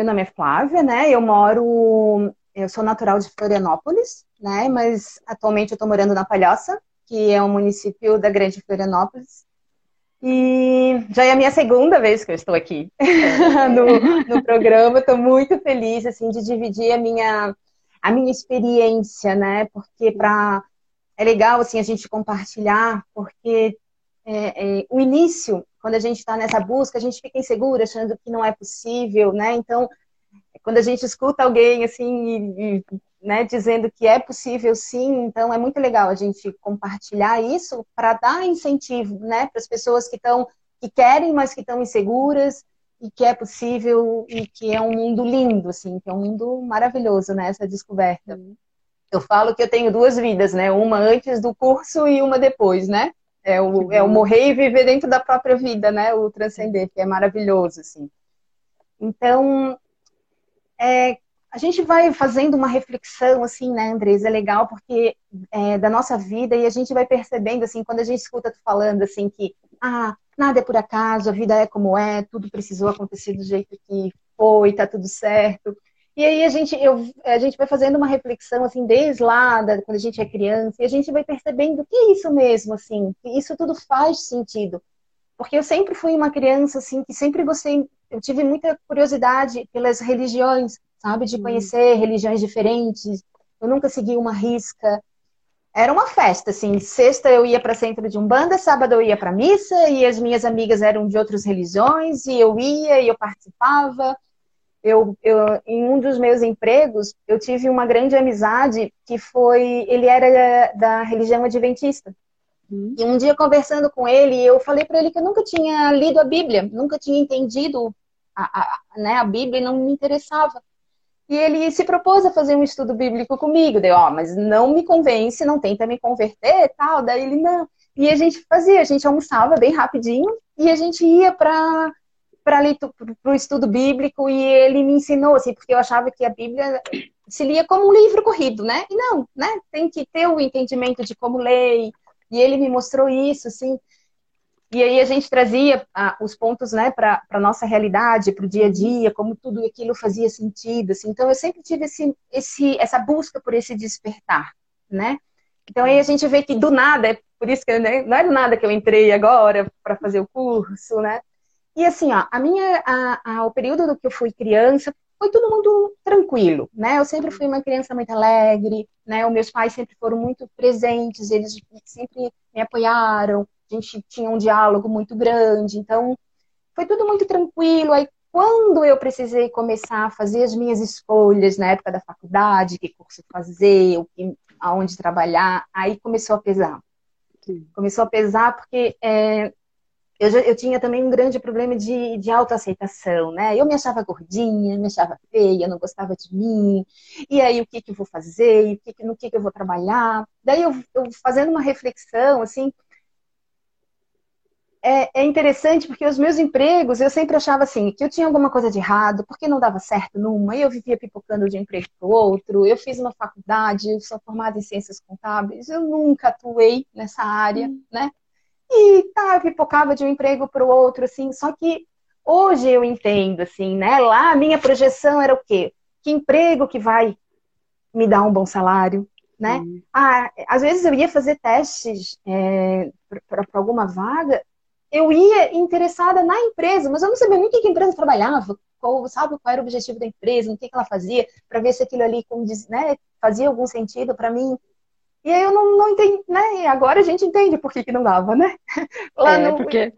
meu nome é Flávia, né? Eu moro, eu sou natural de Florianópolis, né? Mas atualmente eu estou morando na Palhoça, que é um município da Grande Florianópolis. E já é a minha segunda vez que eu estou aqui no, no programa. Estou muito feliz assim de dividir a minha a minha experiência, né? Porque para é legal assim a gente compartilhar, porque é, é, o início, quando a gente está nessa busca, a gente fica insegura, achando que não é possível, né? Então, quando a gente escuta alguém assim, e, e, né, dizendo que é possível sim, então é muito legal a gente compartilhar isso para dar incentivo, né, para as pessoas que estão que querem, mas que estão inseguras e que é possível e que é um mundo lindo, assim, que é um mundo maravilhoso, né, essa descoberta. Eu falo que eu tenho duas vidas, né, uma antes do curso e uma depois, né? É o, é o morrer e viver dentro da própria vida, né? O transcender, que é maravilhoso, assim. Então, é, a gente vai fazendo uma reflexão, assim, né, Andresa? É legal porque é, da nossa vida e a gente vai percebendo, assim, quando a gente escuta tu falando, assim, que, ah, nada é por acaso, a vida é como é, tudo precisou acontecer do jeito que foi, tá tudo certo. E aí a gente, eu, a gente vai fazendo uma reflexão, assim, desde lá, da, quando a gente é criança, e a gente vai percebendo que é isso mesmo, assim, que isso tudo faz sentido. Porque eu sempre fui uma criança, assim, que sempre gostei, eu tive muita curiosidade pelas religiões, sabe? De conhecer religiões diferentes. Eu nunca segui uma risca. Era uma festa, assim. Sexta eu ia para centro de umbanda, sábado eu ia para missa e as minhas amigas eram de outras religiões e eu ia e eu participava. Eu, eu, em um dos meus empregos, eu tive uma grande amizade que foi, ele era da religião adventista. Uhum. E um dia conversando com ele, eu falei para ele que eu nunca tinha lido a Bíblia, nunca tinha entendido a, a, né, a Bíblia e não me interessava. E ele se propôs a fazer um estudo bíblico comigo. Deu, ó, oh, mas não me convence, não tenta me converter tal. Daí ele, não. E a gente fazia, a gente almoçava bem rapidinho e a gente ia para para o estudo bíblico e ele me ensinou, assim, porque eu achava que a Bíblia se lia como um livro corrido, né? E não, né? Tem que ter o entendimento de como ler. E ele me mostrou isso, assim. E aí a gente trazia ah, os pontos, né, para a nossa realidade, para o dia a dia, como tudo aquilo fazia sentido, assim. Então eu sempre tive esse, esse, essa busca por esse despertar, né? Então aí a gente vê que do nada, é por isso que né, não é do nada que eu entrei agora para fazer o curso, né? E assim, ó, a minha, a, a, o período do que eu fui criança foi todo mundo tranquilo, né? Eu sempre fui uma criança muito alegre, né? Os meus pais sempre foram muito presentes, eles sempre me apoiaram, a gente tinha um diálogo muito grande, então foi tudo muito tranquilo. Aí quando eu precisei começar a fazer as minhas escolhas na época da faculdade, que curso fazer, o que, aonde trabalhar, aí começou a pesar. Sim. Começou a pesar porque é, eu, eu tinha também um grande problema de, de autoaceitação, né? Eu me achava gordinha, me achava feia, não gostava de mim. E aí, o que, que eu vou fazer? O que, no que, que eu vou trabalhar? Daí, eu, eu fazendo uma reflexão, assim, é, é, interessante porque os meus empregos eu sempre achava assim que eu tinha alguma coisa de errado, porque não dava certo numa, e eu vivia pipocando de um emprego para o outro. Eu fiz uma faculdade, eu sou formada em ciências contábeis, eu nunca atuei nessa área, hum. né? E tá, pipocava de um emprego para o outro, assim. Só que hoje eu entendo, assim, né? Lá a minha projeção era o quê? Que emprego que vai me dar um bom salário, né? Uhum. Ah, às vezes eu ia fazer testes é, para alguma vaga, eu ia interessada na empresa, mas eu não sabia nem o que a empresa trabalhava, qual, sabe qual era o objetivo da empresa, o que, que ela fazia, para ver se aquilo ali né, fazia algum sentido para mim. E aí eu não, não entendi, né? E agora a gente entende por que, que não dava, né? Lá é, no... porque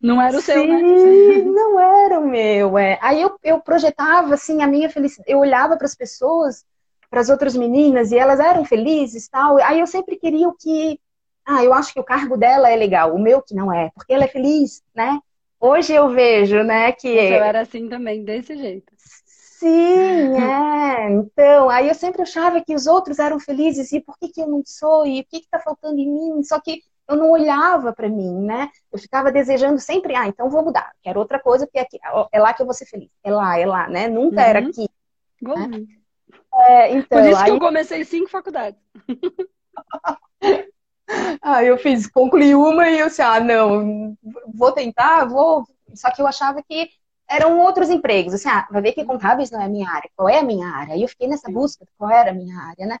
não era o Sim, seu, né? não era o meu, é. Aí eu, eu projetava, assim, a minha felicidade. Eu olhava para as pessoas, para as outras meninas, e elas eram felizes tal. Aí eu sempre queria o que... Ah, eu acho que o cargo dela é legal, o meu que não é, porque ela é feliz, né? Hoje eu vejo, né, que... Eu era assim também, desse jeito. Sim, é. Então, aí eu sempre achava que os outros eram felizes e por que, que eu não sou? E o que está faltando em mim? Só que eu não olhava para mim, né? Eu ficava desejando sempre, ah, então vou mudar, quero outra coisa, porque aqui, é lá que eu vou ser feliz. É lá, é lá, né? Nunca uhum. era aqui. Né? É, então, Por isso aí... que eu comecei cinco faculdades. ah, eu fiz, concluí uma e eu disse, ah, não, vou tentar, vou. Só que eu achava que eram outros empregos. Assim, ah, vai ver que contábeis não é a minha área. Qual é a minha área? E eu fiquei nessa busca, qual era a minha área, né?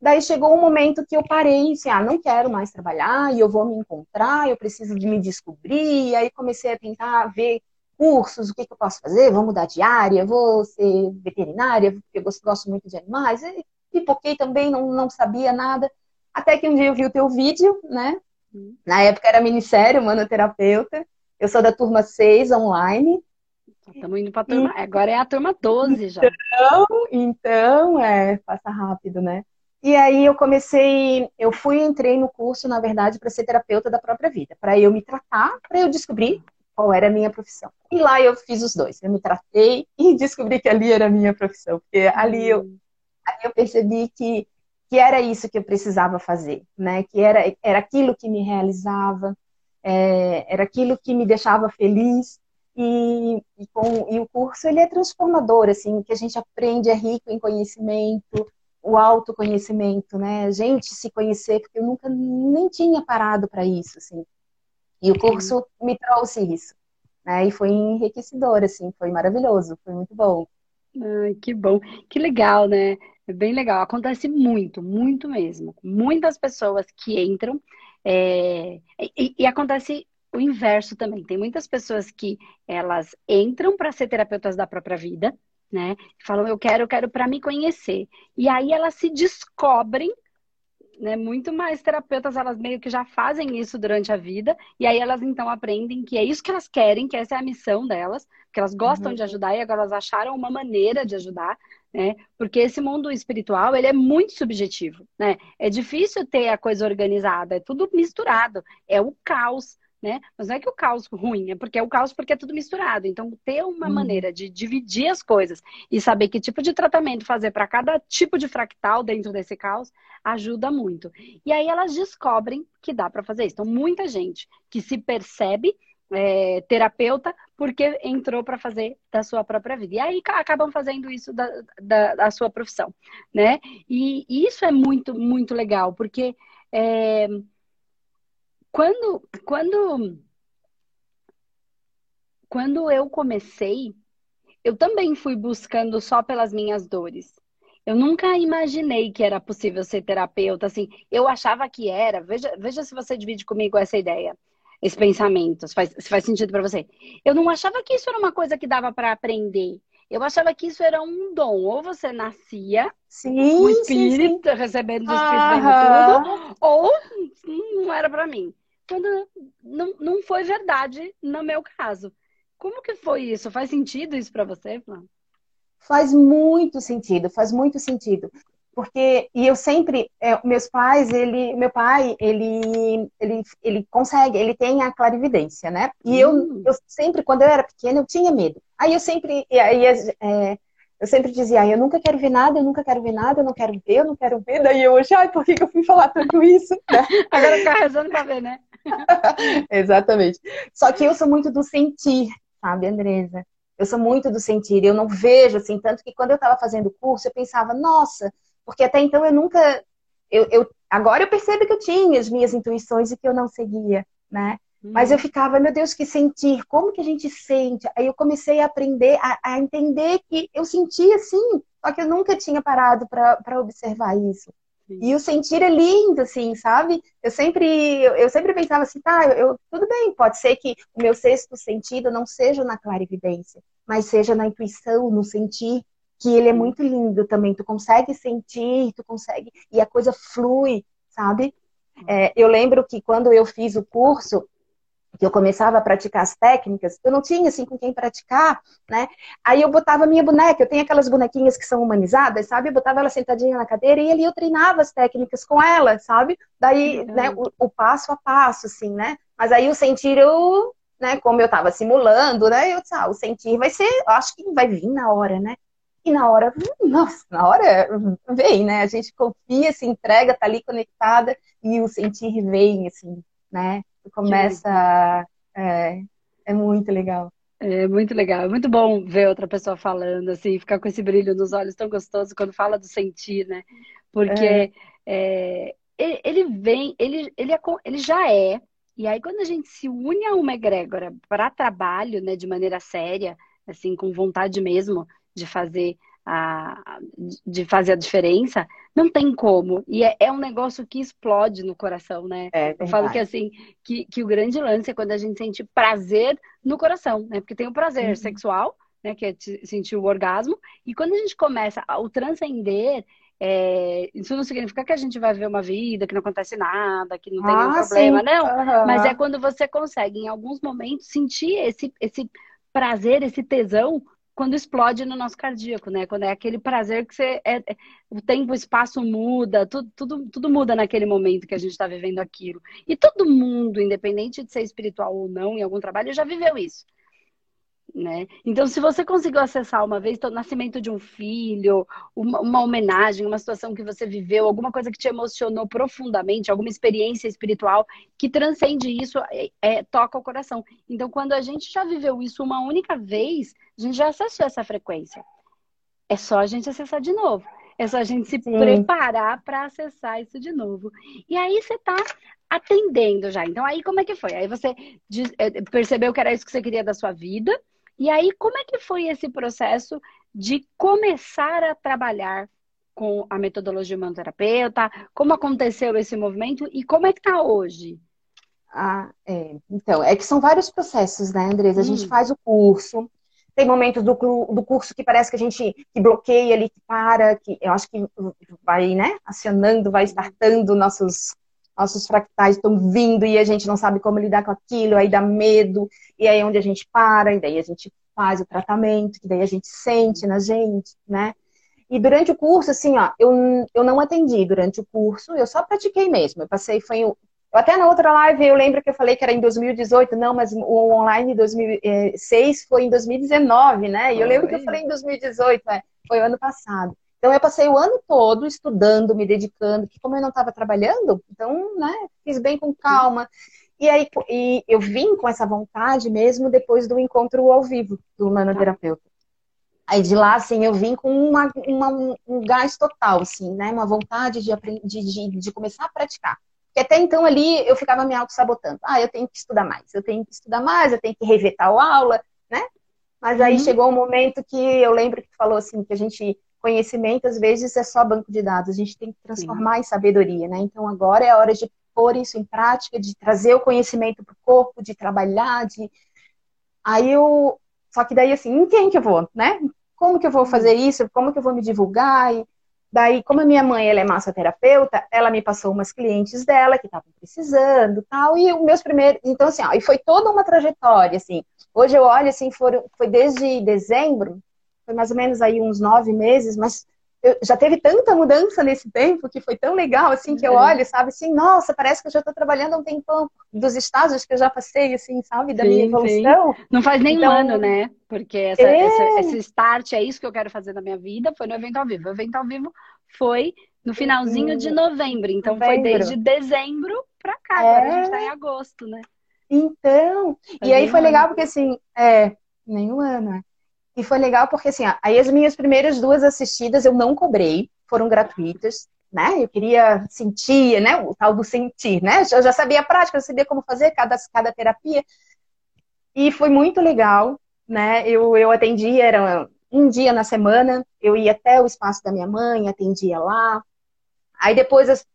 Daí chegou um momento que eu parei, assim, ah, não quero mais trabalhar e eu vou me encontrar, eu preciso de me descobrir. E aí comecei a tentar ver cursos, o que, que eu posso fazer, vou mudar de área, vou ser veterinária, porque eu gosto, muito de animais. E pipoquei também, não, não sabia nada. Até que um dia eu vi o teu vídeo, né? Uhum. Na época era minissério, manoterapeuta. Eu sou da turma 6 online. Estamos indo para a turma. E... Agora é a turma 12 já. Então, então, é, passa rápido, né? E aí eu comecei, eu fui entrei no curso, na verdade, para ser terapeuta da própria vida, para eu me tratar, para eu descobrir qual era a minha profissão. E lá eu fiz os dois. Eu me tratei e descobri que ali era a minha profissão, porque ali eu, hum. ali eu percebi que, que era isso que eu precisava fazer, né? Que era, era aquilo que me realizava, é, era aquilo que me deixava feliz. E, e, com, e o curso ele é transformador, assim, que a gente aprende é rico em conhecimento, o autoconhecimento, né? A gente se conhecer, porque eu nunca nem tinha parado para isso, assim. E o curso me trouxe isso, né? E foi enriquecedor, assim, foi maravilhoso, foi muito bom. Ai, que bom, que legal, né? É bem legal. Acontece muito, muito mesmo. Muitas pessoas que entram é... e, e acontece o inverso também. Tem muitas pessoas que elas entram para ser terapeutas da própria vida, né? Falam, eu quero, eu quero para me conhecer. E aí elas se descobrem, né? Muito mais terapeutas, elas meio que já fazem isso durante a vida, e aí elas então aprendem que é isso que elas querem, que essa é a missão delas, que elas gostam uhum. de ajudar e agora elas acharam uma maneira de ajudar, né? Porque esse mundo espiritual, ele é muito subjetivo, né? É difícil ter a coisa organizada, é tudo misturado, é o caos né? Mas não é que o caos ruim, é porque é o caos porque é tudo misturado. Então, ter uma hum. maneira de dividir as coisas e saber que tipo de tratamento fazer para cada tipo de fractal dentro desse caos ajuda muito. E aí elas descobrem que dá para fazer isso. Então, muita gente que se percebe é, terapeuta porque entrou para fazer da sua própria vida. E aí acabam fazendo isso da, da, da sua profissão, né? E, e, isso é muito, muito legal, porque é, quando, quando, quando eu comecei, eu também fui buscando só pelas minhas dores. Eu nunca imaginei que era possível ser terapeuta, assim, eu achava que era. Veja, veja se você divide comigo essa ideia, esse pensamento, se faz, se faz sentido para você. Eu não achava que isso era uma coisa que dava para aprender. Eu achava que isso era um dom. Ou você nascia sim, o espírito, sim, sim. recebendo o espírito tudo, ou não era para mim quando não, não foi verdade no meu caso. Como que foi isso? Faz sentido isso para você, Flávio? Faz muito sentido, faz muito sentido. Porque, e eu sempre, é, meus pais, ele, meu pai, ele, ele, ele consegue, ele tem a clarividência, né? E hum. eu, eu sempre, quando eu era pequena, eu tinha medo. Aí eu sempre, aí, é, eu sempre dizia, ah, eu nunca quero ver nada, eu nunca quero ver nada, eu não quero ver, eu não quero ver. Daí eu hoje, ai, por que, que eu fui falar tudo isso? Agora ficar rezando pra ver, né? Exatamente. Só que eu sou muito do sentir, sabe, Andresa? Eu sou muito do sentir, eu não vejo assim, tanto que quando eu estava fazendo o curso, eu pensava, nossa, porque até então eu nunca. Eu, eu, agora eu percebo que eu tinha as minhas intuições e que eu não seguia, né? Mas eu ficava, meu Deus, que sentir, como que a gente sente? Aí eu comecei a aprender, a, a entender que eu sentia sim, só que eu nunca tinha parado para observar isso. E o sentir é lindo, assim, sabe? Eu sempre, eu sempre pensava assim, tá, eu, tudo bem, pode ser que o meu sexto sentido não seja na clarividência, mas seja na intuição, no sentir, que ele é muito lindo também. Tu consegue sentir, tu consegue, e a coisa flui, sabe? É, eu lembro que quando eu fiz o curso, que eu começava a praticar as técnicas, eu não tinha assim com quem praticar, né? Aí eu botava minha boneca, eu tenho aquelas bonequinhas que são humanizadas, sabe? Eu botava ela sentadinha na cadeira e ali eu treinava as técnicas com ela, sabe? Daí, uhum. né, o, o, passo a passo, assim, né? Mas aí o sentir eu, né, como eu tava simulando, né? Eu disse, ah, o sentir vai ser, acho que vai vir na hora, né? E na hora, nossa, na hora vem, né? A gente confia, se entrega, tá ali conectada e o sentir vem, assim, né? Começa. É, é muito legal. É muito legal, é muito bom ver outra pessoa falando, assim, ficar com esse brilho nos olhos tão gostoso quando fala do sentir, né? Porque é. É, ele vem, ele, ele, é, ele já é, e aí quando a gente se une a uma egrégora para trabalho, né, de maneira séria, assim, com vontade mesmo de fazer a, de fazer a diferença, não tem como. E é, é um negócio que explode no coração, né? É, Eu falo que assim, que, que o grande lance é quando a gente sente prazer no coração, né? Porque tem o prazer uhum. sexual, né? Que é sentir o orgasmo, e quando a gente começa a, o transcender, é, isso não significa que a gente vai ver uma vida que não acontece nada, que não tem ah, nenhum problema, sim. não. Uhum. Mas é quando você consegue, em alguns momentos, sentir esse, esse prazer, esse tesão, quando explode no nosso cardíaco, né? Quando é aquele prazer que você. É, é o tempo, o espaço muda, tudo, tudo, tudo muda naquele momento que a gente está vivendo aquilo. E todo mundo, independente de ser espiritual ou não, em algum trabalho, já viveu isso né? Então, se você conseguiu acessar uma vez o nascimento de um filho, uma, uma, homenagem, uma situação que você viveu, alguma coisa que te emocionou profundamente, alguma experiência espiritual que transcende isso, é, é, toca o coração. Então, quando a gente já viveu isso uma única vez, a gente já acessou essa frequência. É só a gente acessar de novo. É só a gente se Sim. preparar para acessar isso de novo. E aí você está atendendo já. Então, aí como é que foi? Aí você é, percebeu que era isso que você queria da sua vida e aí, como é que foi esse processo de começar a trabalhar com a metodologia humanoterapeuta? Como aconteceu esse movimento e como é que está hoje? Ah, é. Então, é que são vários processos, né, Andresa? A hum. gente faz o curso, tem momentos do, do curso que parece que a gente que bloqueia ali, que para, que eu acho que vai, né, acionando, vai startando nossos nossos fractais estão vindo e a gente não sabe como lidar com aquilo, aí dá medo, e aí é onde a gente para, e daí a gente faz o tratamento, que daí a gente sente na gente, né? E durante o curso, assim, ó, eu, eu não atendi durante o curso, eu só pratiquei mesmo. Eu passei, foi. Eu, até na outra live eu lembro que eu falei que era em 2018, não, mas o online de 2006 foi em 2019, né? E eu lembro que eu falei em 2018, é, foi o ano passado. Então eu passei o ano todo estudando, me dedicando, que como eu não estava trabalhando, então, né, fiz bem com calma. E aí e eu vim com essa vontade mesmo depois do encontro ao vivo do manoterapeuta. Aí de lá, assim, eu vim com uma, uma, um gás total, assim, né? Uma vontade de, de, de, de começar a praticar. Porque até então ali eu ficava me auto-sabotando. Ah, eu tenho que estudar mais, eu tenho que estudar mais, eu tenho que rever tal aula, né? Mas aí uhum. chegou um momento que eu lembro que falou assim, que a gente conhecimento, às vezes, é só banco de dados. A gente tem que transformar Sim. em sabedoria, né? Então, agora é a hora de pôr isso em prática, de trazer o conhecimento para o corpo, de trabalhar, de... Aí eu... Só que daí, assim, em quem que eu vou, né? Como que eu vou fazer isso? Como que eu vou me divulgar? E daí, como a minha mãe, ela é massoterapeuta, ela me passou umas clientes dela que estavam precisando tal, e os meus primeiros... Então, assim, ó, e foi toda uma trajetória, assim. Hoje eu olho, assim, foram, foi desde dezembro foi mais ou menos aí uns nove meses, mas eu, já teve tanta mudança nesse tempo que foi tão legal, assim, que eu uhum. olho, sabe, assim, nossa, parece que eu já estou trabalhando há um tempão dos estágios que eu já passei, assim, sabe, da sim, minha evolução. Sim. Não faz nem então, um ano, né? Porque essa, é... essa, esse start é isso que eu quero fazer na minha vida, foi no evento ao vivo. O evento ao vivo foi no finalzinho de novembro, então novembro. foi desde dezembro para cá, é... agora a gente está em agosto, né? Então, e aí foi legal porque assim, é, nenhum ano, né? E foi legal porque, assim, aí as minhas primeiras duas assistidas eu não cobrei, foram gratuitas, né? Eu queria sentir, né? O tal do sentir, né? Eu já sabia a prática, eu sabia como fazer cada, cada terapia. E foi muito legal, né? Eu, eu atendia, era um dia na semana, eu ia até o espaço da minha mãe, atendia lá. Aí depois,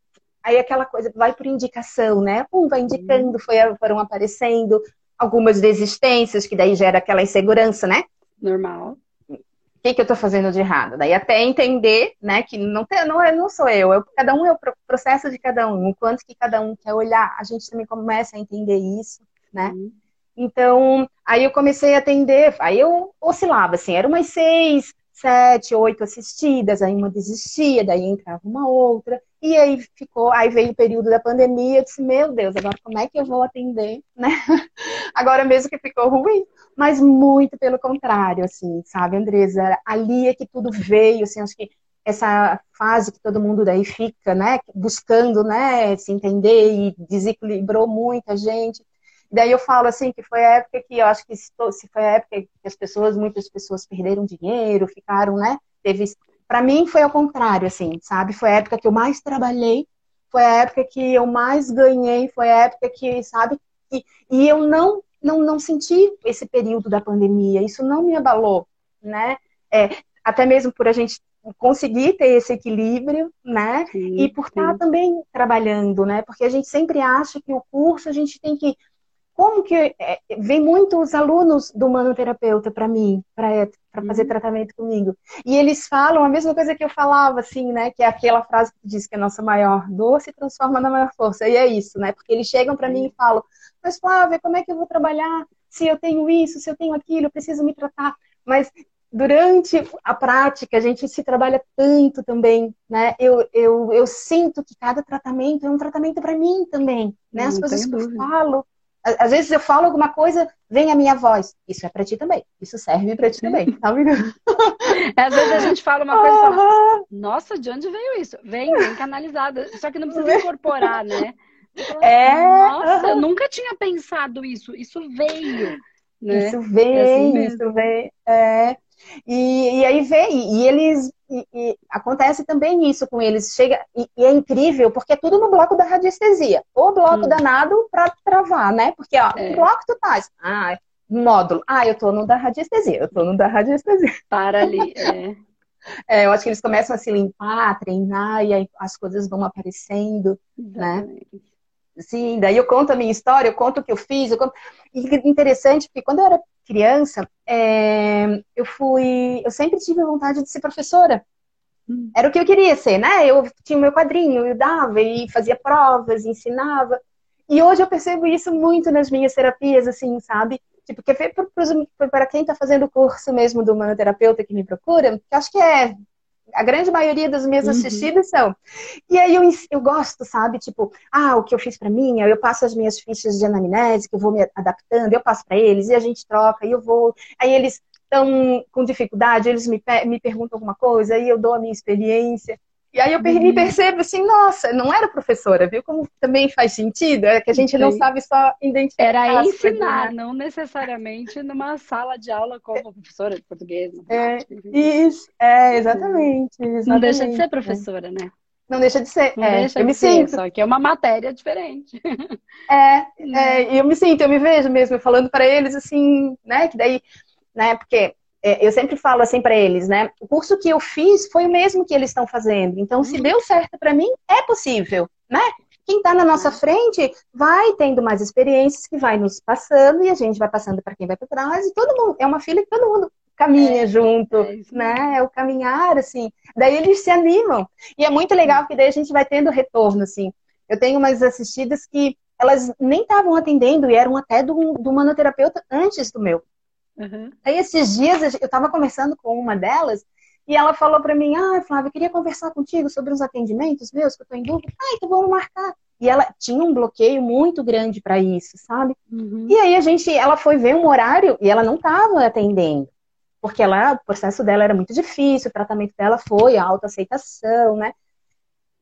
aí aquela coisa, vai por indicação, né? Um vai indicando, foi, foram aparecendo algumas desistências, que daí gera aquela insegurança, né? Normal. O que, que eu estou fazendo de errado? Daí até entender, né, que não, tem, não, não sou eu, eu, cada um é o processo de cada um, o quanto que cada um quer olhar, a gente também começa a entender isso, né? Uhum. Então, aí eu comecei a atender, aí eu oscilava, assim, era umas seis, sete, oito assistidas, aí uma desistia, daí entrava uma outra, e aí ficou, aí veio o período da pandemia, eu disse, meu Deus, agora como é que eu vou atender, né? Agora mesmo que ficou ruim, mas muito pelo contrário, assim, sabe, Andresa? Ali é que tudo veio, assim, acho que essa fase que todo mundo daí fica, né, buscando, né, se entender e desequilibrou muita gente. Daí eu falo assim que foi a época que eu acho que se foi a época que as pessoas, muitas pessoas perderam dinheiro, ficaram, né? Teve para mim foi ao contrário, assim, sabe? Foi a época que eu mais trabalhei, foi a época que eu mais ganhei, foi a época que, sabe? E, e eu não não, não senti esse período da pandemia, isso não me abalou, né? É, até mesmo por a gente conseguir ter esse equilíbrio, né? Sim, e por estar também trabalhando, né? Porque a gente sempre acha que o curso a gente tem que como que é, vem muitos alunos do manoterapeuta para mim, para fazer uhum. tratamento comigo. E eles falam a mesma coisa que eu falava, assim, né? Que é aquela frase que diz que a nossa maior dor se transforma na maior força. E é isso, né? Porque eles chegam para mim e falam: Mas Flávia, como é que eu vou trabalhar se eu tenho isso, se eu tenho aquilo, eu preciso me tratar. Mas durante a prática, a gente se trabalha tanto também, né? Eu, eu, eu sinto que cada tratamento é um tratamento para mim também, né? As coisas que eu falo. Às vezes eu falo alguma coisa, vem a minha voz. Isso é para ti também. Isso serve para ti também, sabe? Às vezes a gente fala uma coisa e fala, nossa, de onde veio isso? Vem, vem canalizada. Só que não precisa incorporar, né? É. Nossa, eu nunca tinha pensado isso. Isso veio. Né? Isso veio, é assim isso veio. É. E, e aí vem, e eles. E, e acontece também isso com eles. Chega, e, e, é incrível, porque é tudo no bloco da radiestesia. O bloco hum. danado para travar, né? Porque, ó, é. bloco tu tá. Ah, módulo. Ah, eu tô no da radiestesia, eu tô no da radiestesia. Para ali, é. É, eu acho que eles começam a se limpar, a treinar, e aí as coisas vão aparecendo, né? Exatamente. né? Sim, daí eu conto a minha história, eu conto o que eu fiz. Eu conto... E interessante, porque quando eu era criança, é... eu fui. Eu sempre tive vontade de ser professora. Hum. Era o que eu queria ser, né? Eu tinha o meu quadrinho, eu dava e fazia provas, ensinava. E hoje eu percebo isso muito nas minhas terapias, assim, sabe? Tipo, que para quem está fazendo o curso mesmo do manoterapeuta que me procura, que acho que é a grande maioria das minhas uhum. assistidas são. E aí eu, eu gosto, sabe? Tipo, ah, o que eu fiz para mim, eu passo as minhas fichas de anamnese, que eu vou me adaptando, eu passo para eles, e a gente troca, e eu vou. Aí eles estão com dificuldade, eles me, me perguntam alguma coisa, aí eu dou a minha experiência. E aí eu uhum. me percebo assim, nossa, não era professora, viu? Como também faz sentido, é que a gente não sabe só identificar. Era ensinar, não necessariamente numa sala de aula como professora de português. É, isso, é, exatamente, exatamente. Não deixa de ser professora, né? Não deixa de ser. Não é, eu me ser, sinto. Só que é uma matéria diferente. É, é, eu me sinto, eu me vejo mesmo falando para eles assim, né? Que daí, né? Porque eu sempre falo assim para eles, né? O curso que eu fiz foi o mesmo que eles estão fazendo. Então, se uhum. deu certo para mim, é possível, né? Quem está na nossa frente vai tendo mais experiências que vai nos passando e a gente vai passando para quem vai para trás e todo mundo é uma fila que todo mundo caminha é, junto, é né? É o caminhar assim. Daí eles se animam e é muito legal que daí a gente vai tendo retorno assim. Eu tenho umas assistidas que elas nem estavam atendendo e eram até do, do manoterapeuta antes do meu. Uhum. Aí esses dias eu estava conversando com uma delas e ela falou para mim: Ah, Flávia, eu queria conversar contigo sobre uns atendimentos meus que eu estou em dúvida. Ah, então vamos marcar. E ela tinha um bloqueio muito grande para isso, sabe? Uhum. E aí a gente, ela foi ver um horário e ela não estava atendendo. Porque ela, o processo dela era muito difícil, o tratamento dela foi a autoaceitação, né?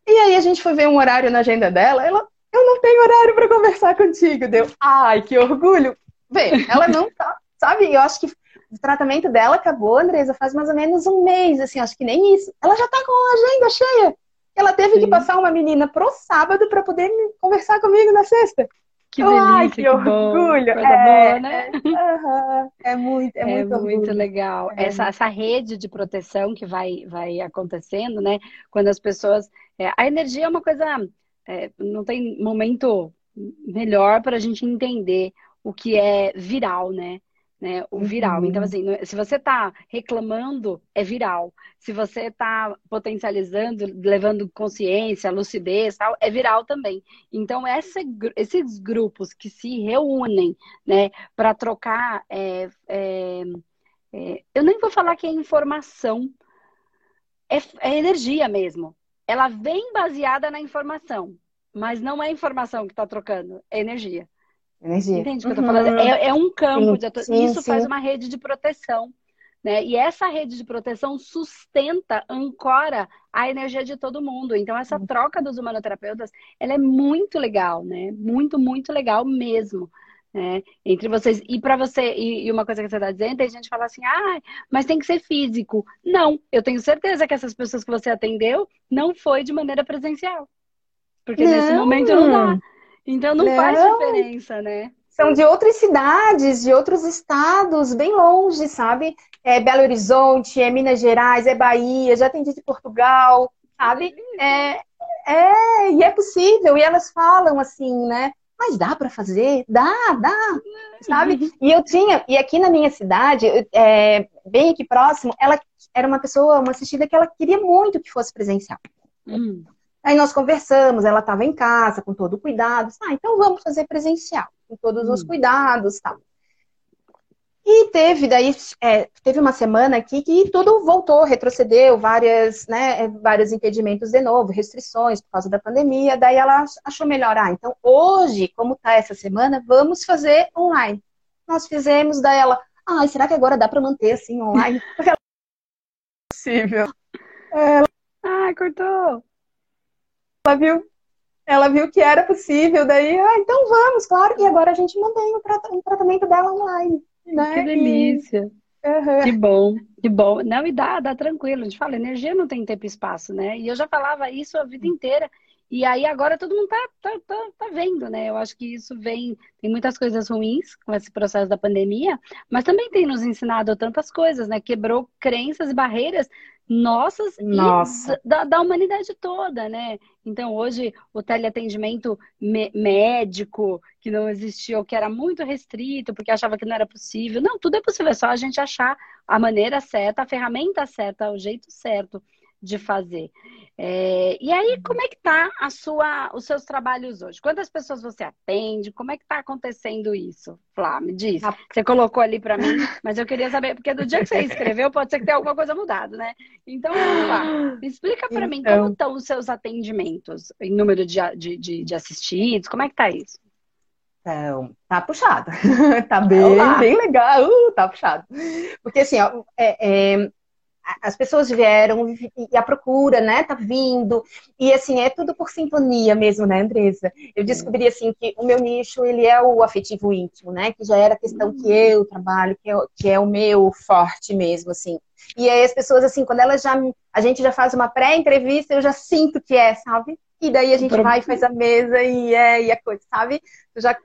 E aí a gente foi ver um horário na agenda dela, ela, eu não tenho horário para conversar contigo. Deu, ai, que orgulho. Bem, ela não tá, Sabe? Eu acho que o tratamento dela acabou, Andresa, faz mais ou menos um mês, assim, acho que nem isso. Ela já tá com a agenda cheia. Ela teve Sim. que passar uma menina pro sábado para poder conversar comigo na sexta. Que delícia, Ai, que, que orgulho. Bom. É, boa, né? É, é, muito, é, é muito, muito legal. É. Essa, essa rede de proteção que vai, vai acontecendo, né? Quando as pessoas. É, a energia é uma coisa. É, não tem momento melhor para a gente entender o que é viral, né? Né? O viral. Então, uhum. Então, assim, se você está reclamando, é viral. Se você está potencializando, levando consciência, lucidez, tal, é viral também. Então, essa, esses grupos que se reúnem, né, para trocar, é, é, é, eu nem vou falar que é informação, é, é energia mesmo. Ela vem baseada na informação, mas não é informação que está trocando, é energia. Energia. Entende o que eu tô falando? Uhum. É, é um campo sim, de atu... sim, Isso sim. faz uma rede de proteção. Né? E essa rede de proteção sustenta, ancora a energia de todo mundo. Então, essa troca dos humanoterapeutas, ela é muito legal, né? Muito, muito legal mesmo. Né? Entre vocês. E para você, e, e, uma coisa que você está dizendo, tem gente que fala assim, ah, mas tem que ser físico. Não, eu tenho certeza que essas pessoas que você atendeu não foi de maneira presencial. Porque não. nesse momento não dá. Então não, não, faz diferença, né? são de outras cidades, de outros estados, bem longe, sabe? É Belo Horizonte, é Minas Gerais, é Bahia, já tem de Portugal, sabe? É, é, e é possível, e elas falam assim, né? Mas dá para fazer? Dá, dá, sabe? E eu tinha, e aqui na minha cidade, é, bem aqui próximo, ela era uma pessoa, uma assistida que ela queria muito que fosse presencial. Hum. Aí nós conversamos, ela estava em casa com todo o cuidado. Ah, então vamos fazer presencial, com todos hum. os cuidados tal. E teve daí, é, teve uma semana aqui que tudo voltou, retrocedeu, várias, né, vários impedimentos de novo, restrições por causa da pandemia. Daí ela achou melhor, ah, então hoje, como tá essa semana, vamos fazer online. Nós fizemos, daí ela, ah, será que agora dá para manter assim online? Porque ela... É possível. Ela... Ah, cortou. Ela viu, ela viu que era possível, daí, ah, então vamos, claro. E agora a gente mantém o, tratamento dela online. Né? Que delícia. E... Uhum. Que bom, que bom. Não, e dá, dá tranquilo. A gente fala, energia não tem tempo e espaço, né? E eu já falava isso a vida inteira. E aí agora todo mundo tá, tá, tá, tá, vendo, né? Eu acho que isso vem, tem muitas coisas ruins com esse processo da pandemia, mas também tem nos ensinado tantas coisas, né? Quebrou crenças e barreiras nossas Nossa. e da, da, humanidade toda, né? Então, hoje, o teleatendimento médico, que não existia, ou que era muito restrito, porque achava que não era possível. Não, tudo é possível, é só a gente achar a maneira certa, a ferramenta certa, o jeito certo de fazer. É, e aí, como é que tá a sua, os seus trabalhos hoje? Quantas pessoas você atende? Como é que está acontecendo isso? Flá, me diz. Você colocou ali para mim, mas eu queria saber, porque do dia que você escreveu, pode ser que tenha alguma coisa mudado, né? Então, vamos lá. Explica para então... mim como estão os seus atendimentos em número de, de, de, de assistidos, como é que tá isso? Então, tá puxado. tá bem, bem legal. Uh, tá puxado. Porque assim, ó, é, é, as pessoas vieram e a procura, né, tá vindo. E assim, é tudo por sintonia mesmo, né, Andresa? Eu descobri assim que o meu nicho, ele é o afetivo íntimo, né, que já era a questão que eu trabalho, que é, que é o meu forte mesmo, assim. E aí as pessoas assim, quando elas já a gente já faz uma pré-entrevista, eu já sinto que é, sabe? E daí a gente vai e faz a mesa e é e a coisa, sabe? Eu já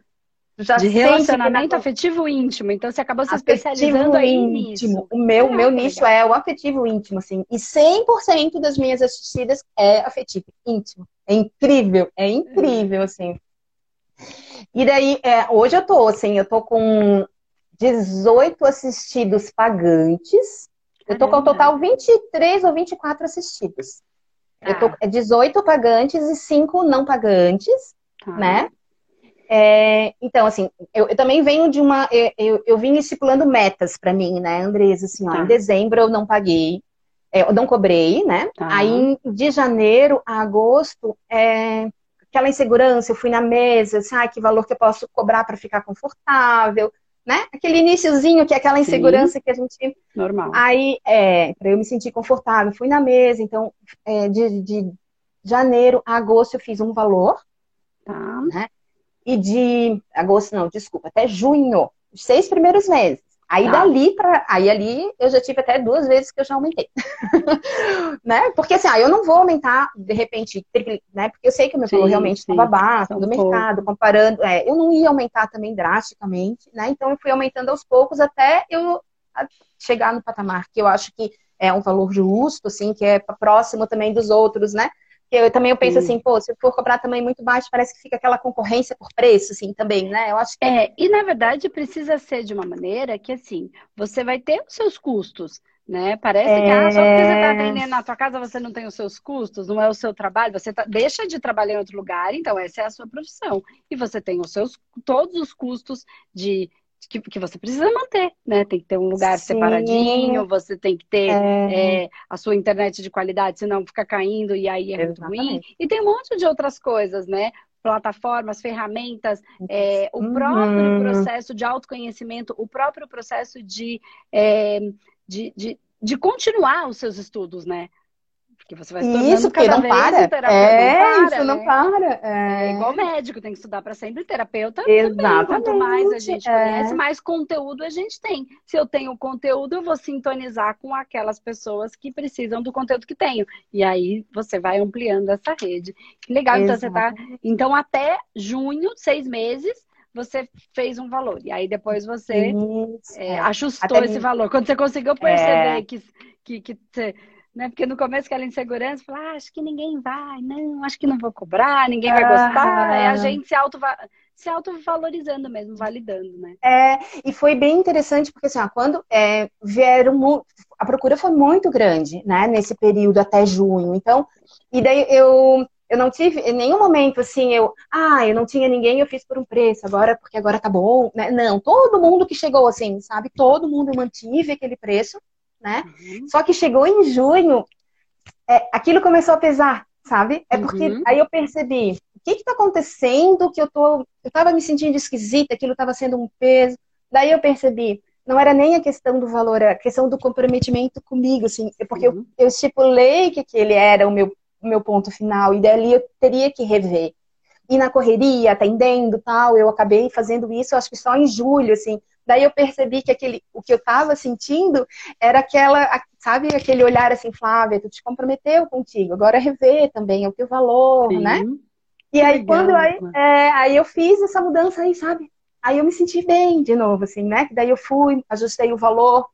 já de relacionamento afetivo íntimo. Então você acabou se afetivo especializando aí íntimo. nisso. O meu, ah, meu nicho é o afetivo íntimo, assim. E 100% das minhas assistidas é afetivo íntimo. É incrível, é incrível, assim. E daí, é, hoje eu tô, assim, eu tô com 18 assistidos pagantes. Eu tô com o total 23 ou 24 assistidos. Ah. Eu tô é 18 pagantes e 5 não pagantes, ah. né? É, então, assim, eu, eu, também venho de uma. Eu, eu, eu vim estipulando metas para mim, né, Andresa? Assim, ó, tá. em dezembro eu não paguei, é, eu não cobrei, né? Tá. Aí, de janeiro a agosto, é, aquela insegurança, eu fui na mesa, assim, ah, que valor que eu posso cobrar para ficar confortável, né? Aquele iníciozinho que é aquela insegurança Sim. que a gente. Normal. Aí, é, para eu me sentir confortável, fui na mesa, então, é, de, de janeiro a agosto eu fiz um valor. Tá. Né? E de agosto, não, desculpa, até junho, os seis primeiros meses. Aí tá. dali para aí ali eu já tive até duas vezes que eu já aumentei. né? Porque assim, ah, eu não vou aumentar de repente, né? Porque eu sei que o meu valor realmente estava baixo do mercado, comparando, é, eu não ia aumentar também drasticamente, né? Então eu fui aumentando aos poucos até eu chegar no patamar que eu acho que é um valor justo, assim, que é próximo também dos outros, né? Eu também eu penso Sim. assim, pô, se for cobrar também muito baixo, parece que fica aquela concorrência por preço, assim, também, né? Eu acho que... É, e na verdade precisa ser de uma maneira que, assim, você vai ter os seus custos, né? Parece é... que ah, só porque você está atendendo na sua casa, você não tem os seus custos, não é o seu trabalho, você tá... deixa de trabalhar em outro lugar, então essa é a sua profissão. E você tem os seus, todos os custos de que, que você precisa manter, né? Tem que ter um lugar Sim. separadinho, você tem que ter é. É, a sua internet de qualidade, senão fica caindo e aí é Exatamente. muito ruim. E tem um monte de outras coisas, né? Plataformas, ferramentas, é, o próprio uhum. processo de autoconhecimento, o próprio processo de, é, de, de, de continuar os seus estudos, né? Porque você vai se tornando isso, cada não vez para. terapeuta. É, não para, isso não né? para. É... é... igual médico, tem que estudar para sempre. Terapeuta Exatamente. também. Quanto mais a gente é. conhece, mais conteúdo a gente tem. Se eu tenho conteúdo, eu vou sintonizar com aquelas pessoas que precisam do conteúdo que tenho. E aí você vai ampliando essa rede. Que legal. Então você tá. Então, até junho, seis meses, você fez um valor. E aí depois você é, ajustou Até esse valor. Quando você conseguiu perceber é... que, que, que você né? Porque no começo aquela insegurança, fala, ah, acho que ninguém vai, não, acho que não vou cobrar, ninguém vai gostar. É a gente se auto se autovalorizando mesmo, validando, né? É, e foi bem interessante, porque assim, ó, quando é, vieram, a procura foi muito grande, né, nesse período até junho. Então, e daí eu, eu não tive em nenhum momento assim, eu, ah, eu não tinha ninguém, eu fiz por um preço, agora, porque agora tá bom, né? Não, todo mundo que chegou assim, sabe, todo mundo mantive aquele preço, né? Uhum. Só que chegou em junho, é, aquilo começou a pesar, sabe? É porque uhum. aí eu percebi, o que está acontecendo que eu tô, eu estava me sentindo esquisita, aquilo estava sendo um peso. Daí eu percebi, não era nem a questão do valor, era a questão do comprometimento comigo, assim, é porque uhum. eu, eu estipulei que aquele era o meu, o meu ponto final, e dali eu teria que rever. E na correria, atendendo tal, eu acabei fazendo isso, acho que só em julho, assim, Daí eu percebi que aquele, o que eu estava sentindo era aquela, sabe, aquele olhar assim, Flávia, tu te comprometeu contigo, agora rever também é o teu valor, Sim. né? E aí legal. quando aí, é, aí eu fiz essa mudança aí, sabe? Aí eu me senti bem de novo, assim, né? Daí eu fui, ajustei o valor,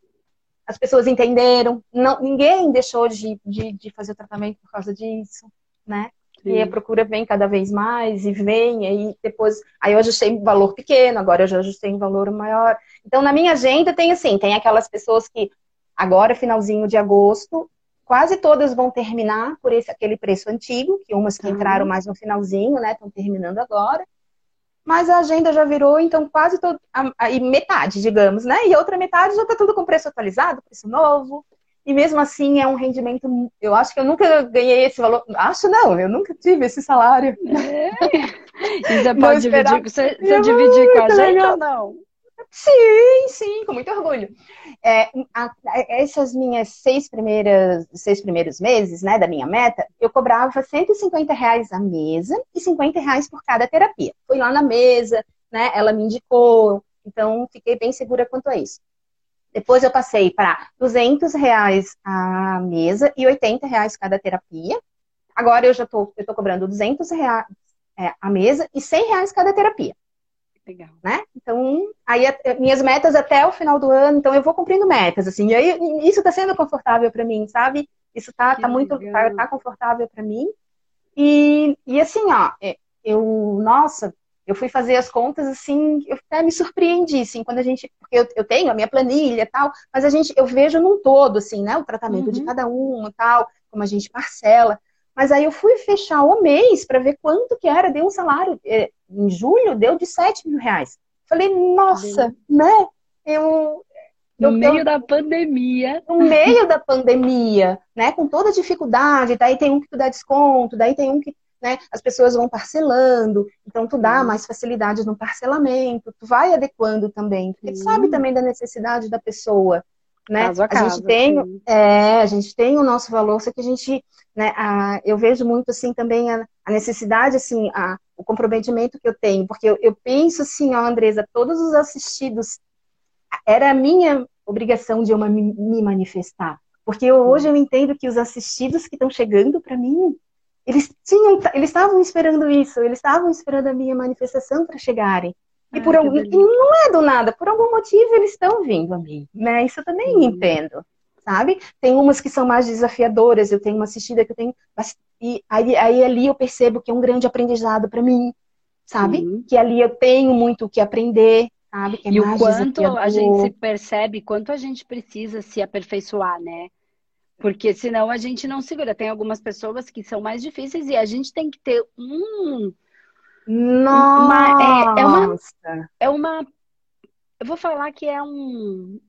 as pessoas entenderam, não, ninguém deixou de, de, de fazer o tratamento por causa disso, né? Sim. E a procura vem cada vez mais e vem, aí depois. Aí eu ajustei um valor pequeno, agora eu já ajustei um valor maior. Então, na minha agenda tem assim, tem aquelas pessoas que agora, finalzinho de agosto, quase todas vão terminar por esse aquele preço antigo, que umas que entraram mais no finalzinho, né? Estão terminando agora. Mas a agenda já virou, então, quase todo, aí metade, digamos, né? E a outra metade já está tudo com preço atualizado, preço novo. E mesmo assim é um rendimento. Eu acho que eu nunca ganhei esse valor. Acho não, eu nunca tive esse salário. É. E você pode dividir, você, você dividir com a gente legal. ou não? Sim, sim, com muito orgulho. É, a, essas minhas seis primeiras, seis primeiros meses, né, da minha meta, eu cobrava 150 reais a mesa e 50 reais por cada terapia. Fui lá na mesa, né, ela me indicou, então fiquei bem segura quanto a isso. Depois eu passei para 200 reais a mesa e 80 reais cada terapia. Agora eu já tô, eu tô cobrando 200 reais é, a mesa e 100 reais cada terapia. Legal. Né? Então, aí minhas metas até o final do ano, então eu vou cumprindo metas, assim. E aí isso tá sendo confortável para mim, sabe? Isso tá, tá muito, tá, tá confortável para mim. E, e assim, ó, é, eu, nossa, eu fui fazer as contas assim, eu até me surpreendi, assim, quando a gente, porque eu, eu tenho a minha planilha e tal, mas a gente, eu vejo num todo, assim, né, o tratamento uhum. de cada um e tal, como a gente parcela. Mas aí eu fui fechar o mês para ver quanto que era, deu um salário, é, em julho deu de 7 mil reais. Falei, nossa, né, eu... No meio eu, da pandemia. No meio da pandemia, né? Com toda a dificuldade, daí tem um que tu dá desconto, daí tem um que né? As pessoas vão parcelando, então tu dá mais facilidade no parcelamento, tu vai adequando também, porque tu sabe também da necessidade da pessoa, né? Caso a, caso, a gente tem, é, a gente tem o nosso valor, só que a gente, né? A, eu vejo muito assim também a, a necessidade, assim, a, o comprometimento que eu tenho, porque eu, eu penso assim, ó, Andresa, todos os assistidos, era a minha obrigação de eu me, me manifestar, porque eu, hoje eu entendo que os assistidos que estão chegando para mim eles tinham, eles estavam esperando isso, eles estavam esperando a minha manifestação para chegarem. E ah, por algum, e não é do nada, por algum motivo eles estão vindo a mim, né? Isso eu também uhum. entendo, sabe? Tem umas que são mais desafiadoras, eu tenho uma assistida que eu tenho e aí, aí ali eu percebo que é um grande aprendizado para mim, sabe? Uhum. Que ali eu tenho muito o que aprender, sabe? É e o quanto a gente se percebe, quanto a gente precisa se aperfeiçoar, né? Porque senão a gente não segura. Tem algumas pessoas que são mais difíceis e a gente tem que ter um. Nossa! Uma, é, é, uma, é uma. Eu vou falar que é um.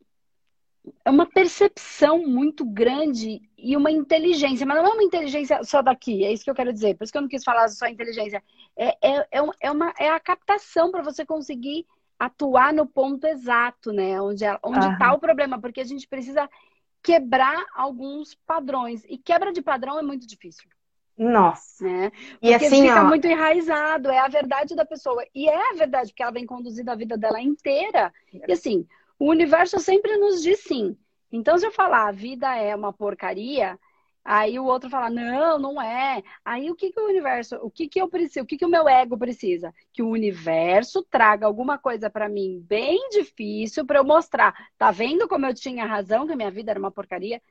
É uma percepção muito grande e uma inteligência, mas não é uma inteligência só daqui, é isso que eu quero dizer. Por isso que eu não quis falar só inteligência. É, é, é, é, uma, é a captação para você conseguir atuar no ponto exato, né? Onde está onde uhum. o problema, porque a gente precisa quebrar alguns padrões. E quebra de padrão é muito difícil. Nossa. Né? Porque e assim, fica ó... muito enraizado, é a verdade da pessoa. E é a verdade, porque ela vem conduzindo a vida dela inteira. E assim, o universo sempre nos diz sim. Então, se eu falar a vida é uma porcaria, Aí o outro fala, não, não é. Aí o que, que o universo, o que, que eu preciso, o que, que o meu ego precisa? Que o universo traga alguma coisa para mim bem difícil para eu mostrar. Tá vendo como eu tinha razão, que a minha vida era uma porcaria?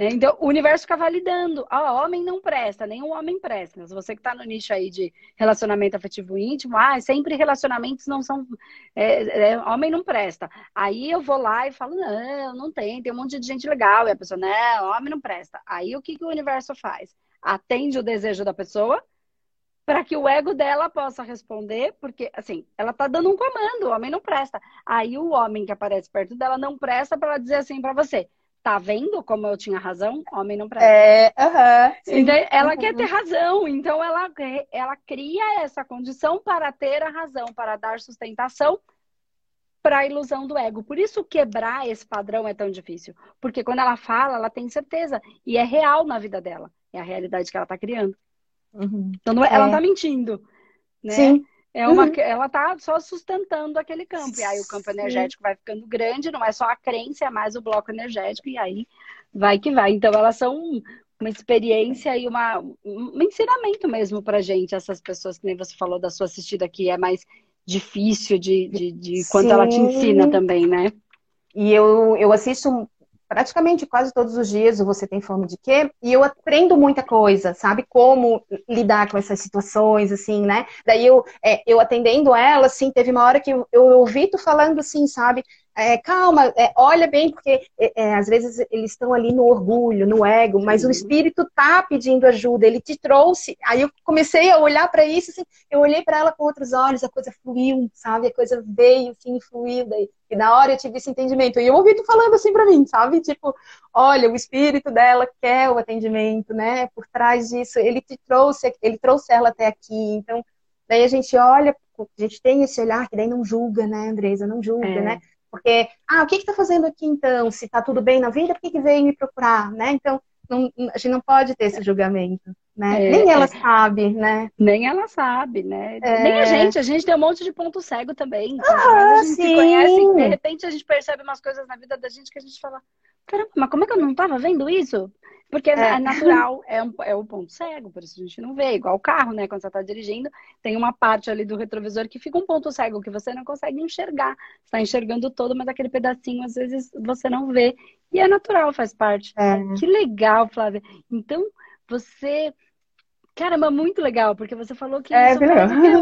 Né? Então, o universo fica validando. Ah, homem não presta, nenhum homem presta. Se você que está no nicho aí de relacionamento afetivo íntimo, ah, sempre relacionamentos não são. É, é, homem não presta. Aí eu vou lá e falo, não, não tem, tem um monte de gente legal. E a pessoa, não, homem não presta. Aí o que, que o universo faz? Atende o desejo da pessoa para que o ego dela possa responder, porque assim, ela tá dando um comando, o homem não presta. Aí o homem que aparece perto dela não presta para ela dizer assim para você: Tá vendo como eu tinha razão? Homem não presta. É, uh -huh, então, ela quer ter razão, então ela, ela cria essa condição para ter a razão, para dar sustentação para a ilusão do ego. Por isso quebrar esse padrão é tão difícil, porque quando ela fala, ela tem certeza e é real na vida dela, é a realidade que ela está criando. Uhum. Então é, ela não está mentindo, né? Sim. É uma, uhum. Ela tá só sustentando aquele campo. E aí o campo energético vai ficando grande, não é só a crença, é mais o bloco energético, e aí vai que vai. Então elas são uma experiência e uma, um ensinamento mesmo pra gente, essas pessoas que nem você falou da sua assistida que é mais difícil de, de, de quanto ela te ensina também, né? E eu, eu assisto praticamente quase todos os dias Você Tem Fome de Quê? E eu aprendo muita coisa, sabe? Como lidar com essas situações, assim, né? Daí eu, é, eu atendendo ela, assim, teve uma hora que eu, eu ouvi tu falando assim, sabe? É, calma, é, olha bem, porque é, é, às vezes eles estão ali no orgulho, no ego, mas uhum. o espírito tá pedindo ajuda, ele te trouxe. Aí eu comecei a olhar para isso, assim, eu olhei para ela com outros olhos, a coisa fluiu, sabe? A coisa veio, assim, fluiu. Daí. E na hora eu tive esse entendimento. E eu ouvi tu falando assim para mim, sabe? Tipo, olha, o espírito dela quer o atendimento, né? Por trás disso, ele te trouxe, ele trouxe ela até aqui. Então, daí a gente olha, a gente tem esse olhar que daí não julga, né, Andresa? Não julga, é. né? Porque, ah, o que está fazendo aqui então? Se está tudo bem na vida, por que, que veio me procurar, né? Então, não, a gente não pode ter esse julgamento, né? É, Nem ela é. sabe, né? Nem ela sabe, né? É... Nem a gente, a gente tem um monte de ponto cego também. Então, ah, a gente sim. se conhece, de repente a gente percebe umas coisas na vida da gente que a gente fala, caramba, mas como é que eu não estava vendo isso? Porque é, é natural, é, um, é o ponto cego, por isso a gente não vê. Igual o carro, né? Quando você está dirigindo, tem uma parte ali do retrovisor que fica um ponto cego que você não consegue enxergar. Você está enxergando todo, mas aquele pedacinho às vezes você não vê. E é natural, faz parte. É. Que legal, Flávia. Então, você. Caramba, muito legal, porque você falou que é, isso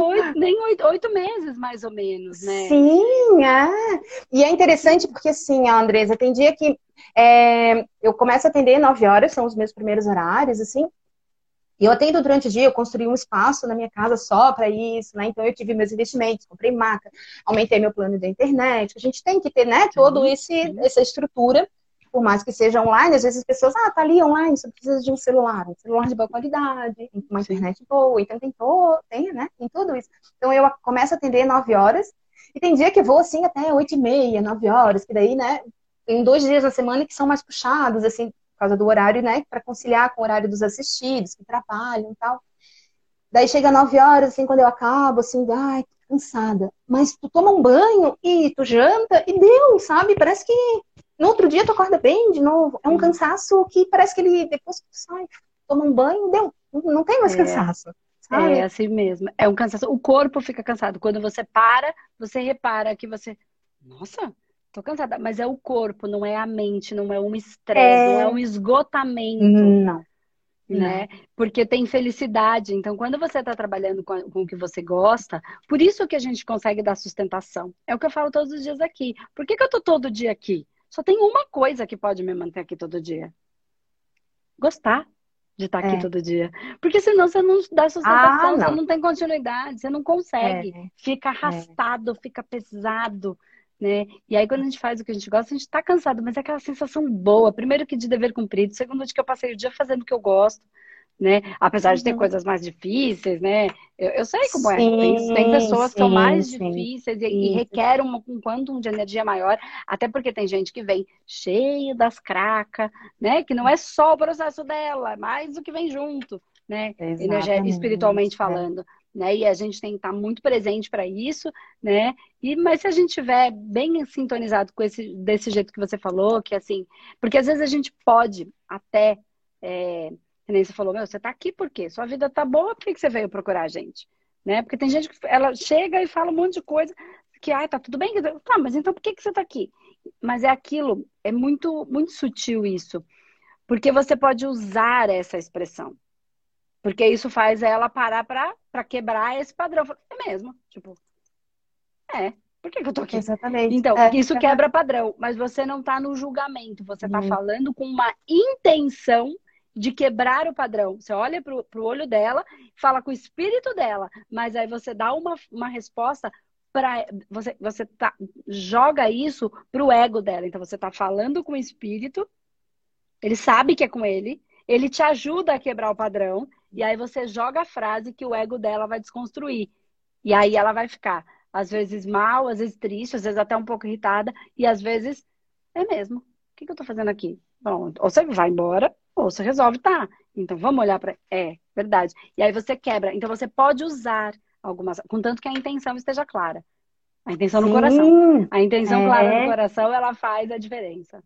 oito, nem oito, oito, meses, mais ou menos, né? Sim, é. E é interessante porque, assim, Andresa, tem dia que é, eu começo a atender 9 horas, são os meus primeiros horários, assim. E eu atendo durante o dia, eu construí um espaço na minha casa só para isso, né? Então eu tive meus investimentos, comprei maca, aumentei meu plano da internet. A gente tem que ter, né, todo esse essa estrutura, por mais que seja online, às vezes as pessoas, ah, tá ali online, só precisa de um celular, um celular de boa qualidade, uma internet boa, então tem todo, tem, né? Tem tudo isso. Então eu começo a atender 9 horas, e tem dia que vou assim até 8 e meia, 9 horas, que daí, né, tem dois dias na semana que são mais puxados, assim, por causa do horário, né? Para conciliar com o horário dos assistidos, que trabalham e tal. Daí chega nove horas, assim, quando eu acabo, assim, ai, tô cansada. Mas tu toma um banho e tu janta e deu, sabe? Parece que no outro dia tu acorda bem de novo. É um cansaço que parece que ele, depois que tu sai, toma um banho, deu. Não tem mais é. cansaço. Sabe? É assim mesmo. É um cansaço. O corpo fica cansado. Quando você para, você repara que você. Nossa, Tô cansada, mas é o corpo, não é a mente, não é um estresse, é... não é um esgotamento. Não. Né? Não. Porque tem felicidade. Então, quando você está trabalhando com, com o que você gosta, por isso que a gente consegue dar sustentação. É o que eu falo todos os dias aqui. Por que, que eu tô todo dia aqui? Só tem uma coisa que pode me manter aqui todo dia. Gostar de estar aqui é. todo dia. Porque senão você não dá sustentação, ah, não. você não tem continuidade, você não consegue. É. Fica é. arrastado, fica pesado né? E aí, quando a gente faz o que a gente gosta, a gente tá cansado, mas é aquela sensação boa. Primeiro que de dever cumprido, segundo de que eu passei o dia fazendo o que eu gosto, né? Apesar de ter uhum. coisas mais difíceis, né? Eu, eu sei como é. sim, é. Tem, tem pessoas sim, que são mais sim. difíceis e, e requerem um, um quantum de energia maior, até porque tem gente que vem cheio das cracas, né? Que não é só o processo dela, é mais o que vem junto, né? Energia, espiritualmente é. falando né? E a gente tem que estar muito presente para isso, né? E mas se a gente tiver bem sintonizado com esse desse jeito que você falou, que assim, porque às vezes a gente pode até é, nem você falou, meu, você tá aqui por quê? Sua vida tá boa, por que, que você veio procurar a gente? Né? Porque tem gente que ela chega e fala um monte de coisa que, ah, tá tudo bem? Tá, mas então por que, que você tá aqui? Mas é aquilo, é muito, muito sutil isso. Porque você pode usar essa expressão. Porque isso faz ela parar para quebrar esse padrão. É mesmo, tipo, é, por que, que eu tô aqui? Exatamente. Então, é, isso quebra padrão, mas você não tá no julgamento, você tá uhum. falando com uma intenção de quebrar o padrão. Você olha pro, pro olho dela, fala com o espírito dela, mas aí você dá uma, uma resposta para você você tá joga isso pro ego dela. Então você tá falando com o espírito, ele sabe que é com ele, ele te ajuda a quebrar o padrão e aí você joga a frase que o ego dela vai desconstruir. E aí ela vai ficar às vezes mal, às vezes triste, às vezes até um pouco irritada, e às vezes é mesmo. O que, que eu tô fazendo aqui? Bom, ou você vai embora, ou você resolve, tá. Então vamos olhar para. É, verdade. E aí você quebra. Então você pode usar algumas. Contanto que a intenção esteja clara. A intenção Sim, no coração. A intenção é... clara no coração, ela faz a diferença.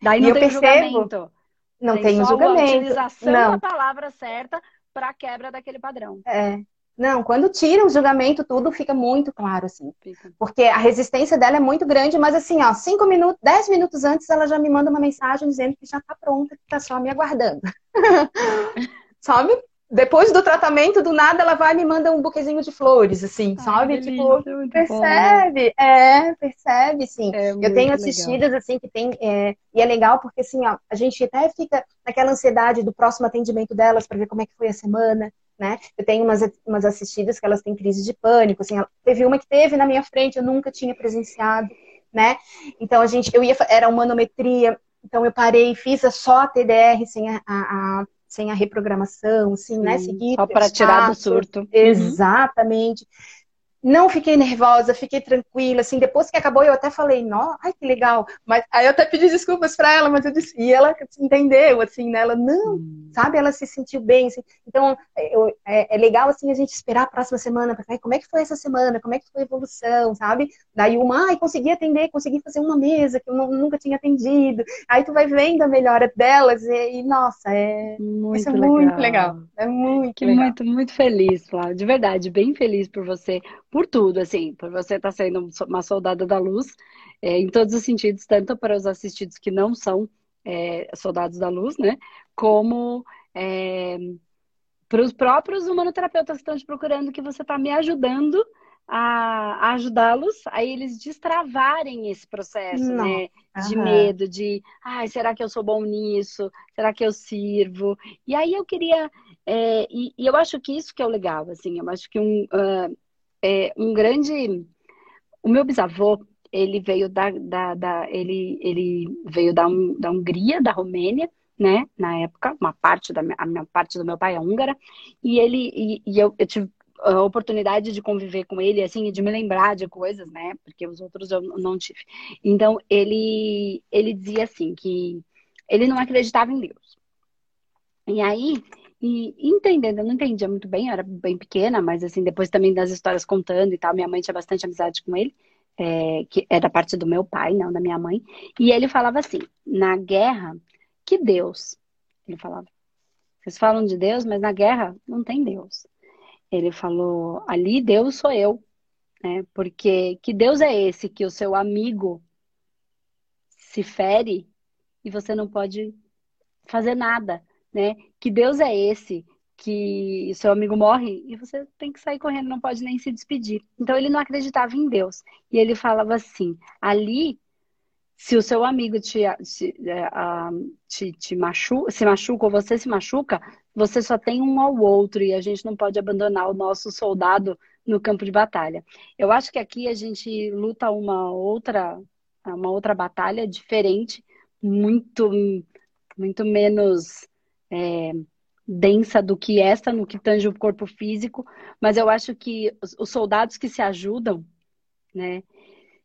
Daí não e tem percebo... julgamento. Não tem, tem julgamento. A utilização não. da palavra certa para quebra daquele padrão. É. Não, quando tira o julgamento, tudo fica muito claro, assim. Porque a resistência dela é muito grande, mas assim, ó, cinco minutos, dez minutos antes, ela já me manda uma mensagem dizendo que já tá pronta, que tá só me aguardando. só me depois do tratamento, do nada, ela vai e me manda um buquezinho de flores, assim, Ai, sabe? Tipo, percebe, bom. é, percebe, sim. É eu tenho assistidas, legal. assim, que tem, é, e é legal porque, assim, ó, a gente até fica naquela ansiedade do próximo atendimento delas para ver como é que foi a semana, né? Eu tenho umas, umas assistidas que elas têm crise de pânico, assim, teve uma que teve na minha frente, eu nunca tinha presenciado, né? Então, a gente, eu ia, era uma manometria, então eu parei, fiz só a TDR sem a, a, a sem a reprogramação, assim, né? Seguir só para tirar do surto. Uhum. Exatamente. Uhum não fiquei nervosa, fiquei tranquila, assim, depois que acabou eu até falei, nó, ai que legal, mas aí eu até pedi desculpas para ela, mas eu disse, e ela entendeu, assim, né, ela, não, hum. sabe, ela se sentiu bem, assim, então é, eu, é, é, legal, assim, a gente esperar a próxima semana, para como é que foi essa semana, como é que foi a evolução, sabe, daí uma, ai, consegui atender, consegui fazer uma mesa que eu não, nunca tinha atendido, aí tu vai vendo a melhora delas, e, e nossa, é, muito isso é legal. muito legal, é muito que legal. Muito, muito feliz, Flávia, de verdade, bem feliz por você, por tudo, assim, por você estar tá sendo uma soldada da luz, é, em todos os sentidos, tanto para os assistidos que não são é, soldados da luz, né, como é, para os próprios humanoterapeutas que estão te procurando, que você está me ajudando a, a ajudá-los a eles destravarem esse processo, não. né, de Aham. medo, de, ai, será que eu sou bom nisso? Será que eu sirvo? E aí eu queria, é, e, e, eu acho que isso que é o legal, assim, eu acho que um, uh, é, um grande. O meu bisavô, ele veio da, da, da ele, ele veio da, da Hungria, da Romênia, né? Na época, uma parte da a minha parte do meu pai é húngara, e ele e, e eu, eu tive a oportunidade de conviver com ele, assim, de me lembrar de coisas, né? Porque os outros eu não tive. Então, ele, ele dizia assim, que ele não acreditava em Deus. E aí, e entendendo, eu não entendia muito bem, eu era bem pequena, mas assim, depois também das histórias contando e tal, minha mãe tinha bastante amizade com ele, é, que é da parte do meu pai, não da minha mãe. E ele falava assim: na guerra, que Deus? Ele falava. Vocês falam de Deus, mas na guerra não tem Deus. Ele falou: ali Deus sou eu. Né? Porque que Deus é esse que o seu amigo se fere e você não pode fazer nada né? Que Deus é esse que seu amigo morre e você tem que sair correndo, não pode nem se despedir. Então ele não acreditava em Deus. E ele falava assim: ali, se o seu amigo te, te, uh, te, te machuca, se machuca ou você se machuca, você só tem um ao outro e a gente não pode abandonar o nosso soldado no campo de batalha. Eu acho que aqui a gente luta uma outra, uma outra batalha diferente, muito, muito menos é, densa do que essa, no que tange o corpo físico, mas eu acho que os, os soldados que se ajudam, né,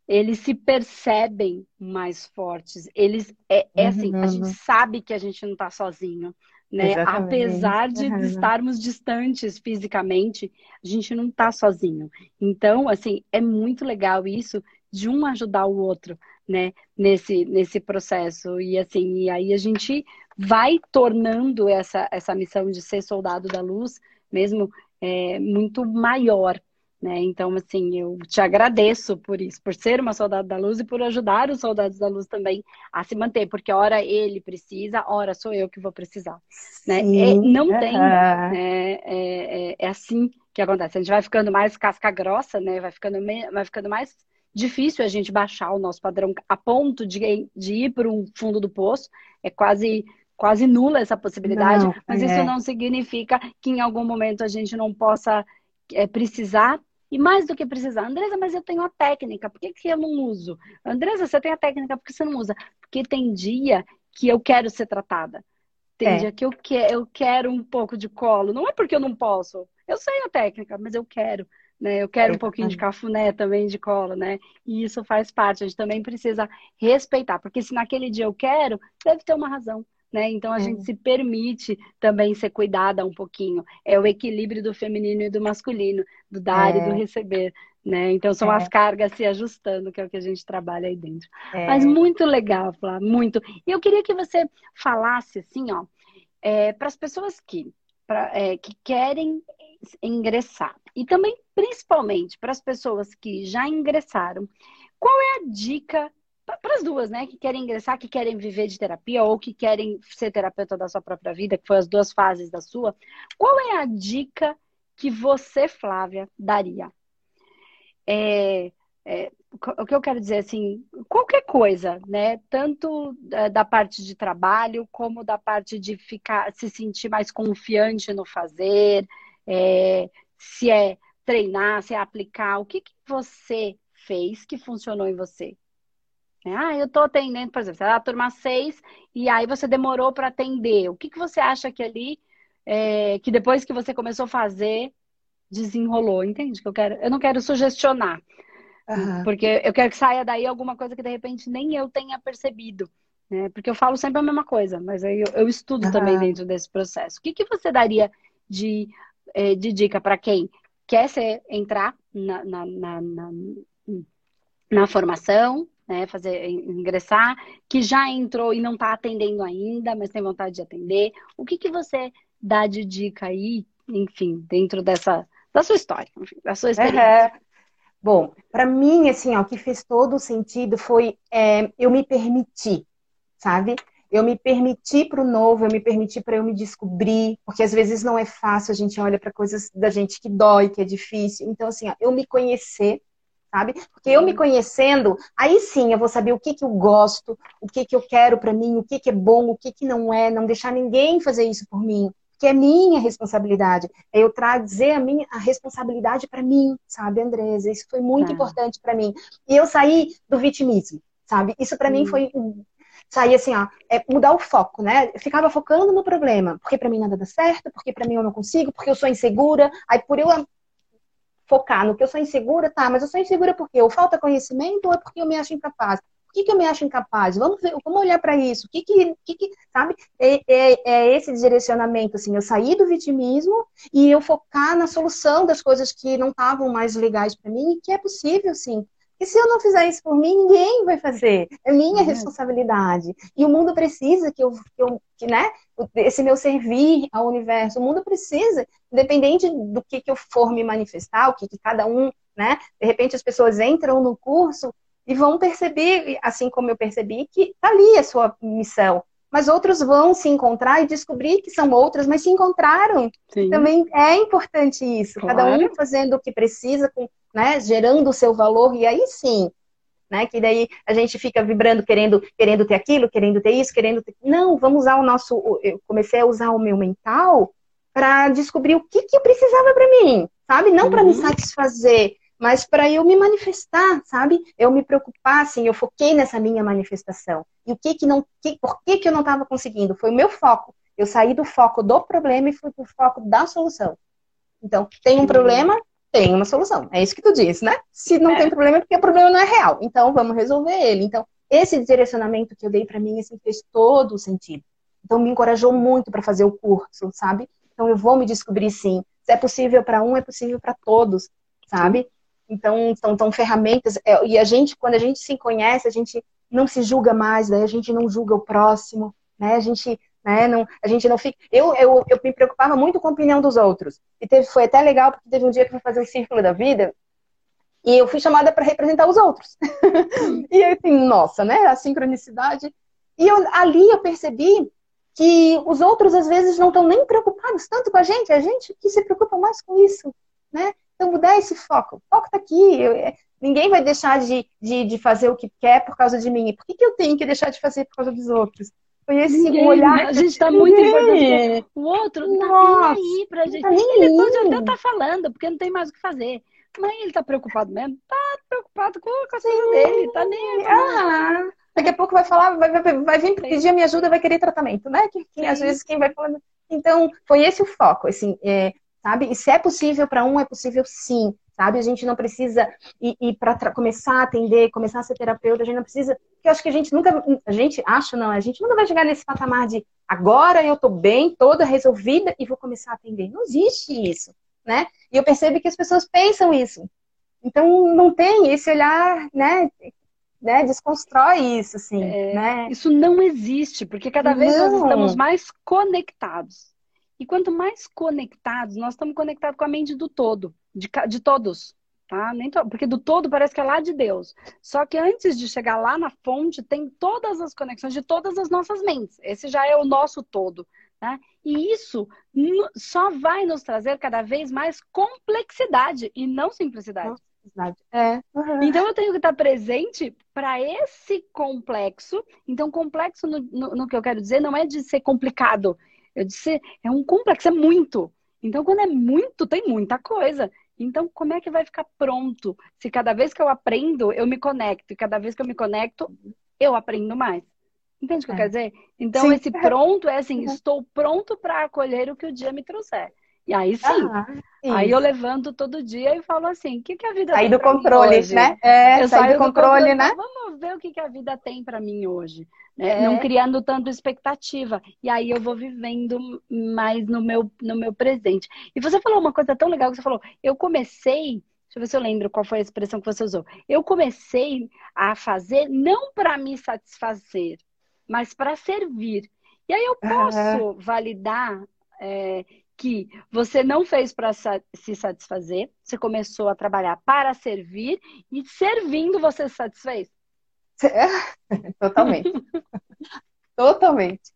eles se percebem mais fortes. Eles é, é assim, uhum. a gente uhum. sabe que a gente não está sozinho, né? Apesar de uhum. estarmos distantes fisicamente, a gente não está sozinho. Então, assim, é muito legal isso de um ajudar o outro, né, nesse, nesse processo. E assim, e aí a gente vai tornando essa, essa missão de ser soldado da luz mesmo é, muito maior. Né? Então, assim, eu te agradeço por isso, por ser uma soldado da luz e por ajudar os soldados da luz também a se manter, porque hora ele precisa, hora sou eu que vou precisar. Né? É, não uhum. tem, né? é, é, é, assim que acontece. A gente vai ficando mais casca grossa, né? vai, ficando, vai ficando mais difícil a gente baixar o nosso padrão a ponto de, de ir para um fundo do poço. É quase quase nula essa possibilidade, não, mas é. isso não significa que em algum momento a gente não possa é, precisar. E mais do que precisar, Andresa, mas eu tenho a técnica, por que, que eu não uso? Andresa, você tem a técnica, por que você não usa? Porque tem dia que eu quero ser tratada. Tem é. dia que eu, que, eu quero um pouco de colo. Não é porque eu não posso. Eu sei a técnica, mas eu quero. Né? Eu quero um pouquinho de cafuné também de colo, né? E isso faz parte. A gente também precisa respeitar, porque se naquele dia eu quero, deve ter uma razão né? Então a é. gente se permite também ser cuidada um pouquinho. É o equilíbrio do feminino e do masculino, do dar é. e do é. receber. Né? Então são é. as cargas se ajustando, que é o que a gente trabalha aí dentro. É. Mas muito legal, Flá, muito. E eu queria que você falasse assim, ó, é, para as pessoas que, pra, que querem ingressar, e também principalmente para as pessoas que já ingressaram, qual é a dica para as duas, né? Que querem ingressar, que querem viver de terapia ou que querem ser terapeuta da sua própria vida, que foi as duas fases da sua. Qual é a dica que você, Flávia, daria? É, é, o que eu quero dizer assim, qualquer coisa, né? Tanto da parte de trabalho como da parte de ficar, se sentir mais confiante no fazer, é, se é treinar, se é aplicar, o que, que você fez que funcionou em você? Ah, eu estou atendendo, por exemplo, você era a turma 6 e aí você demorou para atender. O que, que você acha que ali, é, que depois que você começou a fazer, desenrolou? Entende? Que eu, quero, eu não quero sugestionar. Uhum. Porque eu quero que saia daí alguma coisa que de repente nem eu tenha percebido. Né? Porque eu falo sempre a mesma coisa, mas aí eu, eu estudo uhum. também dentro desse processo. O que, que você daria de, é, de dica para quem quer ser, entrar na, na, na, na, na formação, né, fazer ingressar, que já entrou e não está atendendo ainda, mas tem vontade de atender. O que, que você dá de dica aí, enfim, dentro dessa da sua história, enfim, da sua experiência? Uhum. Bom, para mim, assim, ó, o que fez todo o sentido foi é, eu me permitir, sabe? Eu me permitir para o novo, eu me permitir para eu me descobrir, porque às vezes não é fácil, a gente olha para coisas da gente que dói, que é difícil. Então, assim, ó, eu me conhecer, sabe? Porque eu me conhecendo, aí sim eu vou saber o que, que eu gosto, o que, que eu quero para mim, o que, que é bom, o que, que não é, não deixar ninguém fazer isso por mim, que é minha responsabilidade. É eu trazer a minha a responsabilidade para mim, sabe, Andresa? Isso foi muito é. importante para mim. E eu saí do vitimismo, sabe? Isso para hum. mim foi sair assim, ó, é mudar o foco, né? Eu ficava focando no problema, porque para mim nada dá certo, porque para mim eu não consigo, porque eu sou insegura. Aí por eu focar no que eu sou insegura, tá, mas eu sou insegura porque eu falta conhecimento ou é porque eu me acho incapaz? Por que, que eu me acho incapaz? Vamos, ver, vamos olhar para isso. O que que, que, que sabe? É, é, é, esse direcionamento, assim, eu sair do vitimismo e eu focar na solução das coisas que não estavam mais legais para mim e que é possível, sim. E se eu não fizer isso por mim, ninguém vai fazer. É minha uhum. responsabilidade. E o mundo precisa que eu, que eu que, né, esse meu servir ao universo, o mundo precisa, independente do que, que eu for me manifestar, o que, que cada um, né, de repente as pessoas entram no curso e vão perceber, assim como eu percebi, que tá ali a sua missão. Mas outros vão se encontrar e descobrir que são outras, mas se encontraram. Sim. Também é importante isso. Claro. Cada um fazendo o que precisa, com né, gerando o seu valor, e aí sim, né, que daí a gente fica vibrando, querendo, querendo ter aquilo, querendo ter isso, querendo ter... Não, vamos usar o nosso. Eu comecei a usar o meu mental para descobrir o que, que eu precisava para mim, sabe? Não uhum. para me satisfazer, mas para eu me manifestar, sabe? Eu me preocupar, assim, eu foquei nessa minha manifestação. E o que que não, que, por que que eu não estava conseguindo? Foi o meu foco. Eu saí do foco do problema e fui para o foco da solução. Então, tem um uhum. problema, tem uma solução. É isso que tu disse, né? Se não é. tem problema, é porque o problema não é real. Então, vamos resolver ele. Então, esse direcionamento que eu dei para mim, assim, fez todo o sentido. Então, me encorajou muito para fazer o curso, sabe? Então, eu vou me descobrir sim. Se é possível para um, é possível para todos, sabe? Então, são, são ferramentas, é, e a gente, quando a gente se conhece, a gente não se julga mais, daí a gente não julga o próximo, né? A gente, né, não, a gente não fica. Eu, eu, eu me preocupava muito com a opinião dos outros. E teve, foi até legal, porque teve um dia que eu fui fazer o círculo da vida, e eu fui chamada para representar os outros. e assim, nossa, né? A sincronicidade. E eu, ali eu percebi que os outros às vezes não estão nem preocupados tanto com a gente, a gente que se preocupa mais com isso, né? Então mudar esse foco. O foco está aqui. Eu, é, ninguém vai deixar de, de, de, fazer o que quer por causa de mim. por que, que eu tenho que deixar de fazer por causa dos outros? Foi esse ninguém, olhar. Né? A gente está muito importante. O outro não está nem aí pra gente. Tá ele pode até estar tá falando, porque não tem mais o que fazer. Mas ele está preocupado mesmo? Tá preocupado com a coisa dele, tá nem aí. Ah, daqui a pouco vai falar, vai, vai, vai vir pedir a minha ajuda, vai querer tratamento, né? Que, que às vezes quem vai falando. Então, foi esse o foco, assim, é, sabe? E se é possível para um, é possível sim, sabe? A gente não precisa ir, ir para começar a atender, começar a ser terapeuta, a gente não precisa. Porque eu acho que a gente nunca, a gente acha não, a gente nunca vai chegar nesse patamar de agora eu tô bem, toda resolvida e vou começar a atender. Não existe isso, né? E eu percebo que as pessoas pensam isso. Então não tem esse olhar, né? Né, desconstrói isso, assim, é, né? Isso não existe, porque cada vez não. nós estamos mais conectados. E quanto mais conectados, nós estamos conectados com a mente do todo, de, de todos, tá? Nem to... Porque do todo parece que é lá de Deus. Só que antes de chegar lá na fonte, tem todas as conexões de todas as nossas mentes. Esse já é o nosso todo. Tá? E isso só vai nos trazer cada vez mais complexidade e não simplicidade. É. Uhum. Então eu tenho que estar presente para esse complexo. Então, complexo no, no, no, que eu quero dizer não é de ser complicado. Eu disse, é um complexo, é muito. Então, quando é muito, tem muita coisa. Então, como é que vai ficar pronto? Se cada vez que eu aprendo, eu me conecto. E cada vez que eu me conecto, eu aprendo mais. Entende o que é. eu quero dizer? Então, sim. esse pronto é assim, uhum. estou pronto para acolher o que o dia me trouxer. E aí sim. Ah, aí eu levanto todo dia e falo assim, o que, que a vida Aí do controle, né? É, eu do controle, controle, né? Vamos ver o que, que a vida tem para mim hoje né? É. não criando tanto expectativa. E aí eu vou vivendo mais no meu, no meu presente. E você falou uma coisa tão legal que você falou, eu comecei, deixa eu ver se eu lembro qual foi a expressão que você usou. Eu comecei a fazer não para me satisfazer, mas para servir. E aí eu posso uhum. validar é, que você não fez para se satisfazer, você começou a trabalhar para servir e servindo você se satisfez. Totalmente. Totalmente.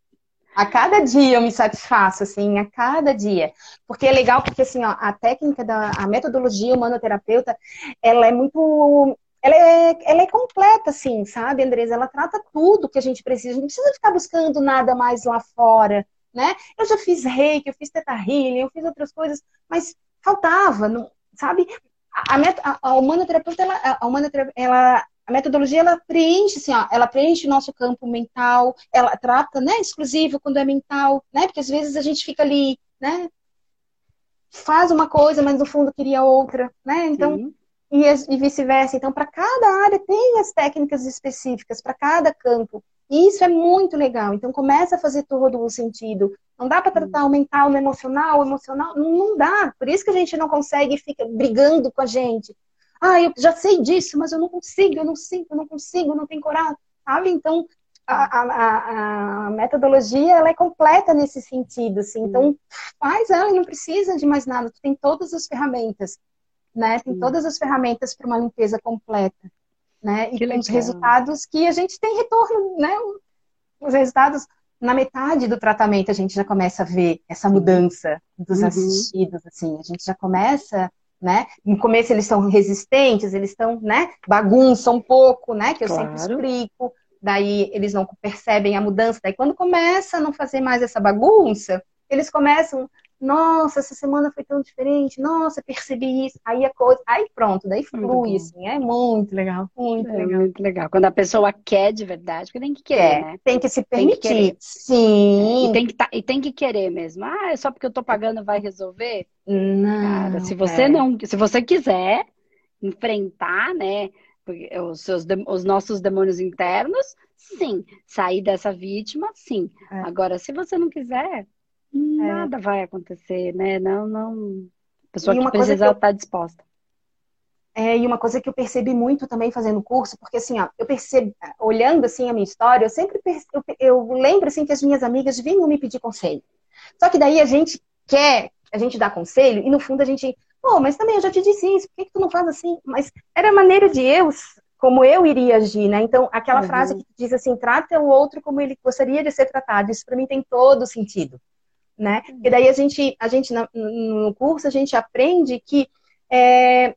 A cada dia eu me satisfaço, assim, a cada dia. Porque é legal, porque assim, ó, a técnica da a metodologia humanoterapeuta, ela é muito. Ela é, ela é completa, assim, sabe, Andresa? Ela trata tudo que a gente precisa. A gente não precisa ficar buscando nada mais lá fora, né? Eu já fiz reiki, eu fiz teta healing, eu fiz outras coisas, mas faltava, não, sabe? A, a, a humanoterapeuta, ela, a humanoterapeuta, ela a metodologia ela preenche, assim, ó, ela preenche o nosso campo mental, ela trata, né, exclusivo quando é mental, né? Porque às vezes a gente fica ali, né? Faz uma coisa, mas no fundo queria outra, né? Então, Sim. e, e vice-versa. Então, para cada área tem as técnicas específicas para cada campo. E isso é muito legal. Então, começa a fazer todo o sentido. Não dá para tratar o mental no emocional, o emocional não, não dá. Por isso que a gente não consegue fica brigando com a gente. Ah, eu já sei disso, mas eu não consigo, eu não sinto, eu não consigo, eu não tenho coragem, sabe? Então, a, a, a, metodologia ela é completa nesse sentido, assim. Então, faz ela e não precisa de mais nada. Tu tem todas as ferramentas, né? Tem todas as ferramentas para uma limpeza completa, né? E tem os resultados que a gente tem retorno, né? Os resultados na metade do tratamento a gente já começa a ver essa mudança dos uhum. assistidos, assim. A gente já começa né? No começo eles são resistentes, eles estão, né? Bagunçam um pouco, né? Que eu claro. sempre explico. Daí eles não percebem a mudança. Daí quando começa a não fazer mais essa bagunça, eles começam, nossa, essa semana foi tão diferente, nossa, percebi isso. Aí a coisa, aí pronto, daí flui, assim, é muito legal, muito é legal. Muito legal. Quando a pessoa quer de verdade, porque tem que querer, é, né? Tem que se permitir. Que Sim. E tem, que tá, e tem que querer mesmo. Ah, é só porque eu tô pagando vai resolver? Não. Cara, se você é. não, se você quiser enfrentar, né, os, seus, os nossos demônios internos, sim. Sair dessa vítima, sim. É. Agora, se você não quiser, nada é. vai acontecer, né? Não, não. A pessoa que precisa estar tá disposta. É, E uma coisa que eu percebi muito também fazendo curso, porque assim, ó, eu percebo, olhando assim a minha história, eu sempre eu, eu lembro assim que as minhas amigas vinham me pedir conselho. Só que daí a gente quer, a gente dá conselho e no fundo a gente, pô, mas também eu já te disse isso, por que, que tu não faz assim? Mas era a maneira de eu, como eu iria agir, né? Então, aquela uhum. frase que diz assim, trata o outro como ele gostaria de ser tratado, isso para mim tem todo sentido, né? Uhum. E daí a gente, a gente no curso a gente aprende que é,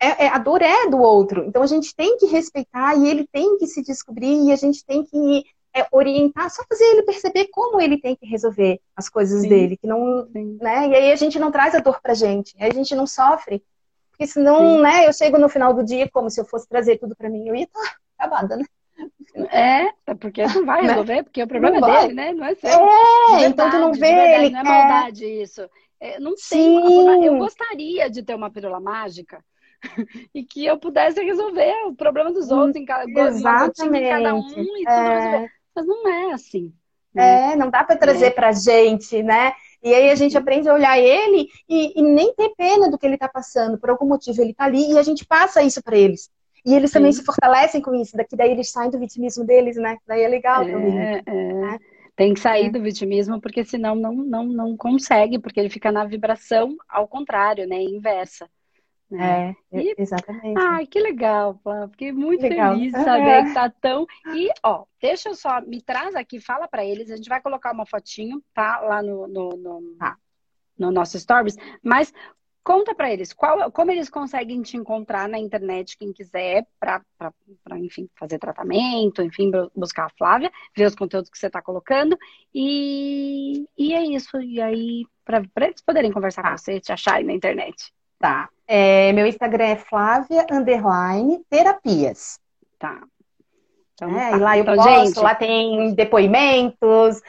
é, é, a dor é do outro. Então a gente tem que respeitar e ele tem que se descobrir e a gente tem que é, orientar, só fazer ele perceber como ele tem que resolver as coisas Sim. dele, que não, Sim. né? E aí a gente não traz a dor pra gente, a gente não sofre, porque senão, Sim. né? Eu chego no final do dia como se eu fosse trazer tudo para mim, eu ia estar tá acabada, né? É, é, porque não vai resolver, porque o problema não é vai. dele, né? Não é seu. É, então tu não vê verdade, ele. Não é maldade isso. É, não tem. Eu gostaria de ter uma pílula mágica e que eu pudesse resolver o problema dos hum, outros em cada, Exatamente. em cada um e tudo é... Mas não é assim. Né? É, não dá para trazer é. pra gente, né? E aí a gente aprende a olhar ele e, e nem ter pena do que ele está passando. Por algum motivo ele está ali e a gente passa isso para eles. E eles Sim. também se fortalecem com isso. Daqui daí eles saem do vitimismo deles, né? Daí é legal é, também. É. Né? Tem que sair é. do vitimismo, porque senão não, não, não consegue, porque ele fica na vibração ao contrário, né? Inversa. Né? É, e... exatamente. Ai, que legal, Flávia. Fiquei muito legal. feliz de saber é. que tá tão. E, ó, deixa eu só, me traz aqui, fala para eles. A gente vai colocar uma fotinho, tá? Lá no, no, no, ah. no nosso Stories. Mas conta para eles qual, como eles conseguem te encontrar na internet, quem quiser, para, enfim, fazer tratamento, enfim, buscar a Flávia, ver os conteúdos que você está colocando. E, e é isso. E aí, para eles poderem conversar ah. com você, te acharem na internet. Tá. É, meu Instagram é Flávia Underline Terapias. Tá. Então, é, tá. E lá eu então, posto, gente... lá tem depoimentos.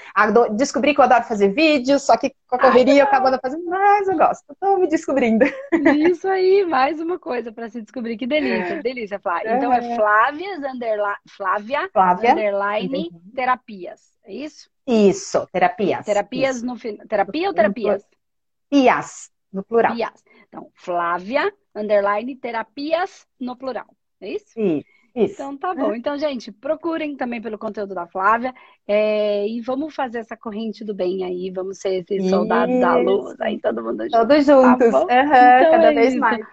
Descobri que eu adoro fazer vídeos, só que com a correria eu acabo não fazendo, mas eu gosto. Estou me descobrindo. Isso aí, mais uma coisa para se descobrir. Que delícia, delícia, Flávia. Então é, é Flávias, underla... Flávia, Flávia, underline, uhum. terapias. É isso? Isso, terapias. Terapias isso. no final. Terapia ou terapias? Pias, no plural. Pias. Então, Flávia, underline, terapias no plural. É isso? Isso. Isso. Então tá bom. Então, gente, procurem também pelo conteúdo da Flávia é, e vamos fazer essa corrente do bem aí. Vamos ser esses soldados da luz aí, todo mundo junto. Todos juntos. Tá uhum, então cada é vez isso. mais.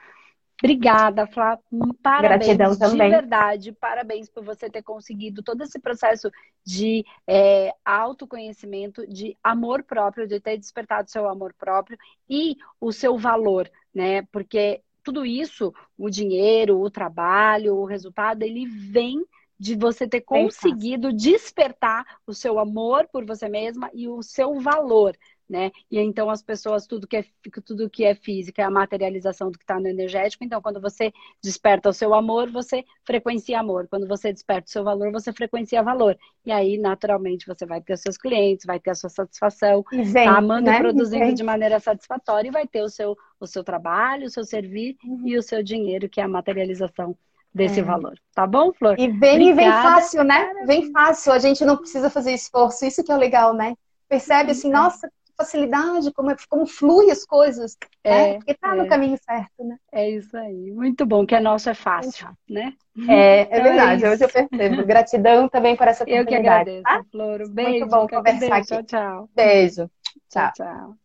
Obrigada, Flá. Parabéns. Gratidão também. De verdade, parabéns por você ter conseguido todo esse processo de é, autoconhecimento, de amor próprio, de ter despertado seu amor próprio e o seu valor, né? Porque tudo isso, o dinheiro, o trabalho, o resultado, ele vem de você ter conseguido despertar o seu amor por você mesma e o seu valor né? E então as pessoas, tudo que é, tudo que é física é a materialização do que está no energético. Então, quando você desperta o seu amor, você frequencia amor. Quando você desperta o seu valor, você frequencia valor. E aí, naturalmente, você vai ter os seus clientes, vai ter a sua satisfação, e vem, tá amando né? e produzindo de maneira satisfatória e vai ter o seu, o seu trabalho, o seu servir uhum. e o seu dinheiro, que é a materialização desse é. valor. Tá bom, Flor? E vem e vem fácil, né? Vem fácil, a gente não precisa fazer esforço. Isso que é o legal, né? Percebe assim, nossa, facilidade, como, é, como flui as coisas, né? é, né? Porque tá é. no caminho certo, né? É isso aí. Muito bom, que a nosso é fácil, né? É, é então verdade, é hoje eu percebo. Gratidão também por essa oportunidade. Eu que agradeço, tá? Flor. Beijo. Muito bom conversar beijo. aqui. Tchau, tchau. Beijo. Tchau, tchau.